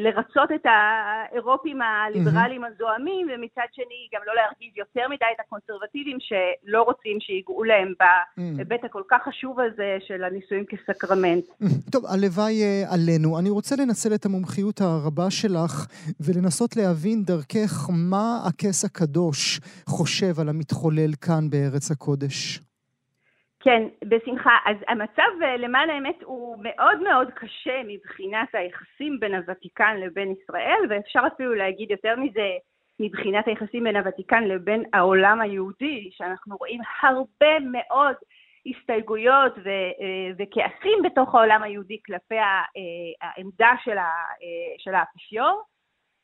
לרצות את האירופים הליברליים הזוהמים, ומצד שני גם לא להרגיז יותר מדי את הקונסרבטיבים שלא רוצים שיגעו להם בהיבט הכל כך חשוב הזה של הנישואים כסקרמנט. טוב, הלוואי אה, עלינו. אני רוצה לנצל את המומחיות הרבה שלך ולנסות להבין דרכך מה הכס הקדוש חושב על המתחולל כאן בארץ הקודש. כן, בשמחה. אז המצב, אה, למען האמת, הוא מאוד מאוד קשה מבחינת היחסים בין הוותיקן לבין ישראל, ואפשר אפילו להגיד יותר מזה, מבחינת היחסים בין הוותיקן לבין העולם היהודי, שאנחנו רואים הרבה מאוד הסתייגויות ו- אה, וכעסים בתוך העולם היהודי כלפי אה, העמדה של האפיפיור.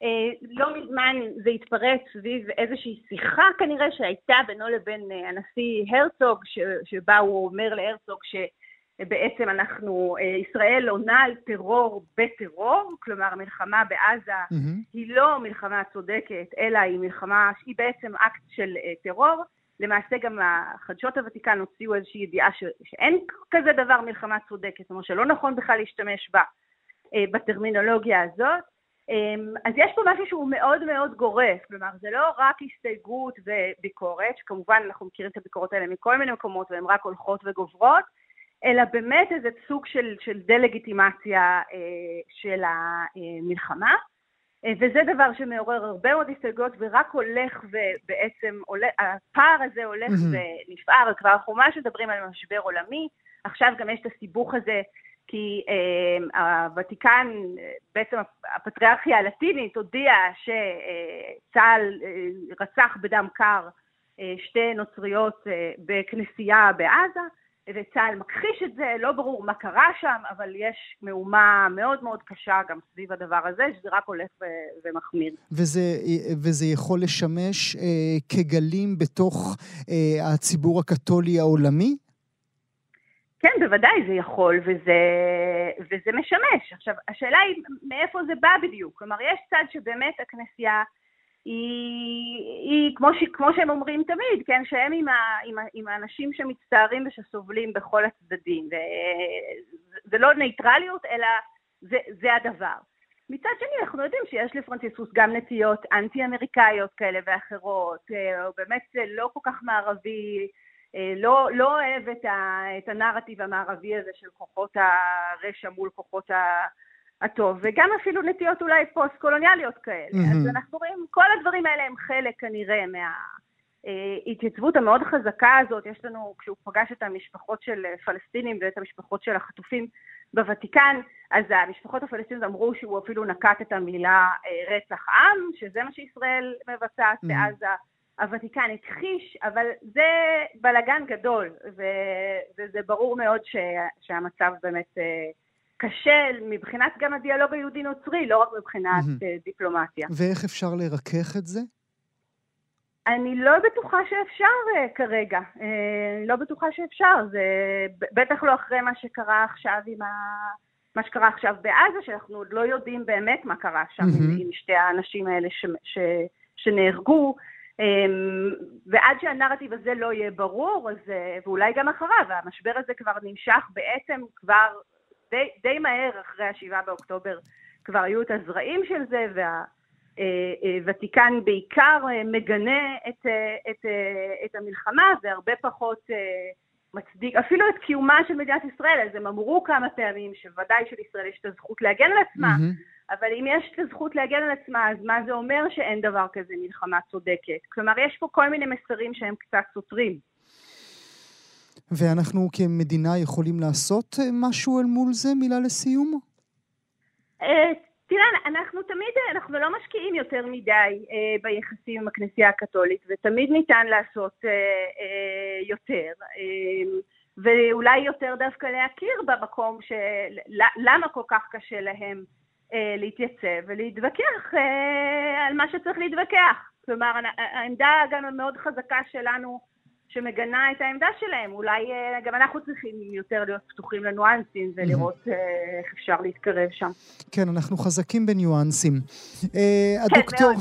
אה, לא מזמן זה התפרץ סביב איזושהי שיחה כנראה שהייתה בינו לבין אה, הנשיא הרצוג, שבה הוא אומר להרצוג שבעצם אנחנו, אה, ישראל עונה על טרור בטרור, כלומר המלחמה בעזה mm-hmm. היא לא מלחמה צודקת, אלא היא מלחמה, היא בעצם אקט של טרור. למעשה גם החדשות הוותיקן הוציאו איזושהי ידיעה ש, שאין כזה דבר מלחמה צודקת, זאת אומרת שלא נכון בכלל להשתמש בה בטרמינולוגיה הזאת. אמ, אז יש פה משהו שהוא מאוד מאוד גורף, כלומר זה לא רק הסתייגות וביקורת, שכמובן אנחנו מכירים את הביקורות האלה מכל מיני מקומות והן רק הולכות וגוברות, אלא באמת איזה סוג של, של דה-לגיטימציה אה, של המלחמה, אה, וזה דבר שמעורר הרבה מאוד הסתייגויות ורק הולך ובעצם, עולה, הפער הזה הולך. ונפער, כבר אנחנו ממש מדברים על משבר עולמי, עכשיו גם יש את הסיבוך הזה כי אה, הוותיקן, בעצם הפטריארכיה הלטינית הודיעה שצה"ל אה, רצח בדם קר אה, שתי נוצריות אה, בכנסייה בעזה, וצה"ל מכחיש את זה, לא ברור מה קרה שם, אבל יש מהומה מאוד מאוד קשה גם סביב הדבר הזה, שזה רק הולך ומחמיר. וזה, וזה יכול לשמש אה, כגלים בתוך אה, הציבור הקתולי העולמי? כן, בוודאי זה יכול, וזה, וזה משמש. עכשיו, השאלה היא מאיפה זה בא בדיוק. כלומר, יש צד שבאמת הכנסייה היא, היא כמו, ש, כמו שהם אומרים תמיד, כן, שהם עם, ה, עם, ה, עם האנשים שמצטערים ושסובלים בכל הצדדים. וזה לא נייטרליות, אלא זה, זה הדבר. מצד שני, אנחנו יודעים שיש לפרנציסקוס גם נטיות אנטי-אמריקאיות כאלה ואחרות, הוא באמת לא כל כך מערבי, לא, לא אוהב את, ה, את הנרטיב המערבי הזה של כוחות הרשע מול כוחות ה... הטוב, וגם אפילו נטיות אולי פוסט-קולוניאליות כאלה. Mm-hmm. אז אנחנו רואים, כל הדברים האלה הם חלק כנראה מההתייצבות המאוד חזקה הזאת. יש לנו, כשהוא פגש את המשפחות של פלסטינים ואת המשפחות של החטופים בוותיקן, אז המשפחות הפלסטיניות אמרו שהוא אפילו נקט את המילה אה, רצח עם, שזה מה שישראל מבצעת mm-hmm. בעזה. הוותיקן הכחיש, אבל זה בלגן גדול, ו- וזה ברור מאוד ש- שהמצב באמת... אה, קשה מבחינת גם הדיאלוג היהודי-נוצרי, לא רק מבחינת mm-hmm. דיפלומטיה. ואיך אפשר לרכך את זה? אני לא בטוחה שאפשר uh, כרגע. לא בטוחה שאפשר. זה בטח לא אחרי מה שקרה עכשיו עם ה... מה שקרה עכשיו בעזה, שאנחנו עוד לא יודעים באמת מה קרה שם mm-hmm. עם שתי האנשים האלה ש, ש, שנהרגו. Um, ועד שהנרטיב הזה לא יהיה ברור, אז, ואולי גם אחריו, המשבר הזה כבר נמשך בעצם כבר די, די מהר אחרי השבעה באוקטובר כבר היו את הזרעים של זה, והוותיקן אה, אה, בעיקר אה, מגנה את, את, את המלחמה, והרבה פחות מצדיק, אפילו את קיומה של מדינת ישראל, אז הם אמרו כמה פעמים שוודאי שלישראל יש את הזכות להגן על עצמה, mm-hmm. אבל אם יש את הזכות להגן על עצמה, אז מה זה אומר שאין דבר כזה מלחמה צודקת? כלומר, יש פה כל מיני מסרים שהם קצת סותרים. ואנחנו כמדינה יכולים לעשות אה, משהו אל מול זה? מילה לסיום? אה, תראה, אנחנו תמיד, אנחנו לא משקיעים יותר מדי אה, ביחסים עם הכנסייה הקתולית, ותמיד ניתן לעשות יותר, ואולי יותר דווקא להכיר במקום של למה כל כך קשה להם להתייצב ולהתווכח על מה שצריך להתווכח. כלומר, העמדה גם המאוד חזקה שלנו שמגנה את העמדה שלהם. אולי אה, גם אנחנו צריכים יותר להיות פתוחים לניואנסים ולראות אה, איך אפשר להתקרב שם. כן, אנחנו חזקים בניואנסים. אה, כן, הדוקטור,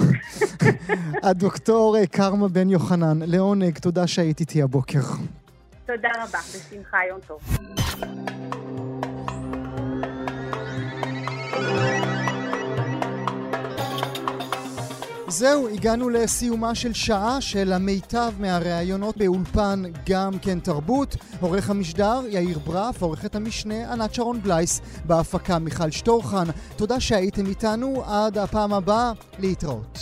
*laughs* הדוקטור קרמה בן יוחנן, לעונג, תודה שהיית איתי הבוקר. תודה רבה, בשמחה, יום טוב. זהו, הגענו לסיומה של שעה של המיטב מהראיונות באולפן גם כן תרבות. עורך המשדר יאיר ברף, עורכת המשנה ענת שרון בלייס, בהפקה מיכל שטורחן. תודה שהייתם איתנו, עד הפעם הבאה, להתראות.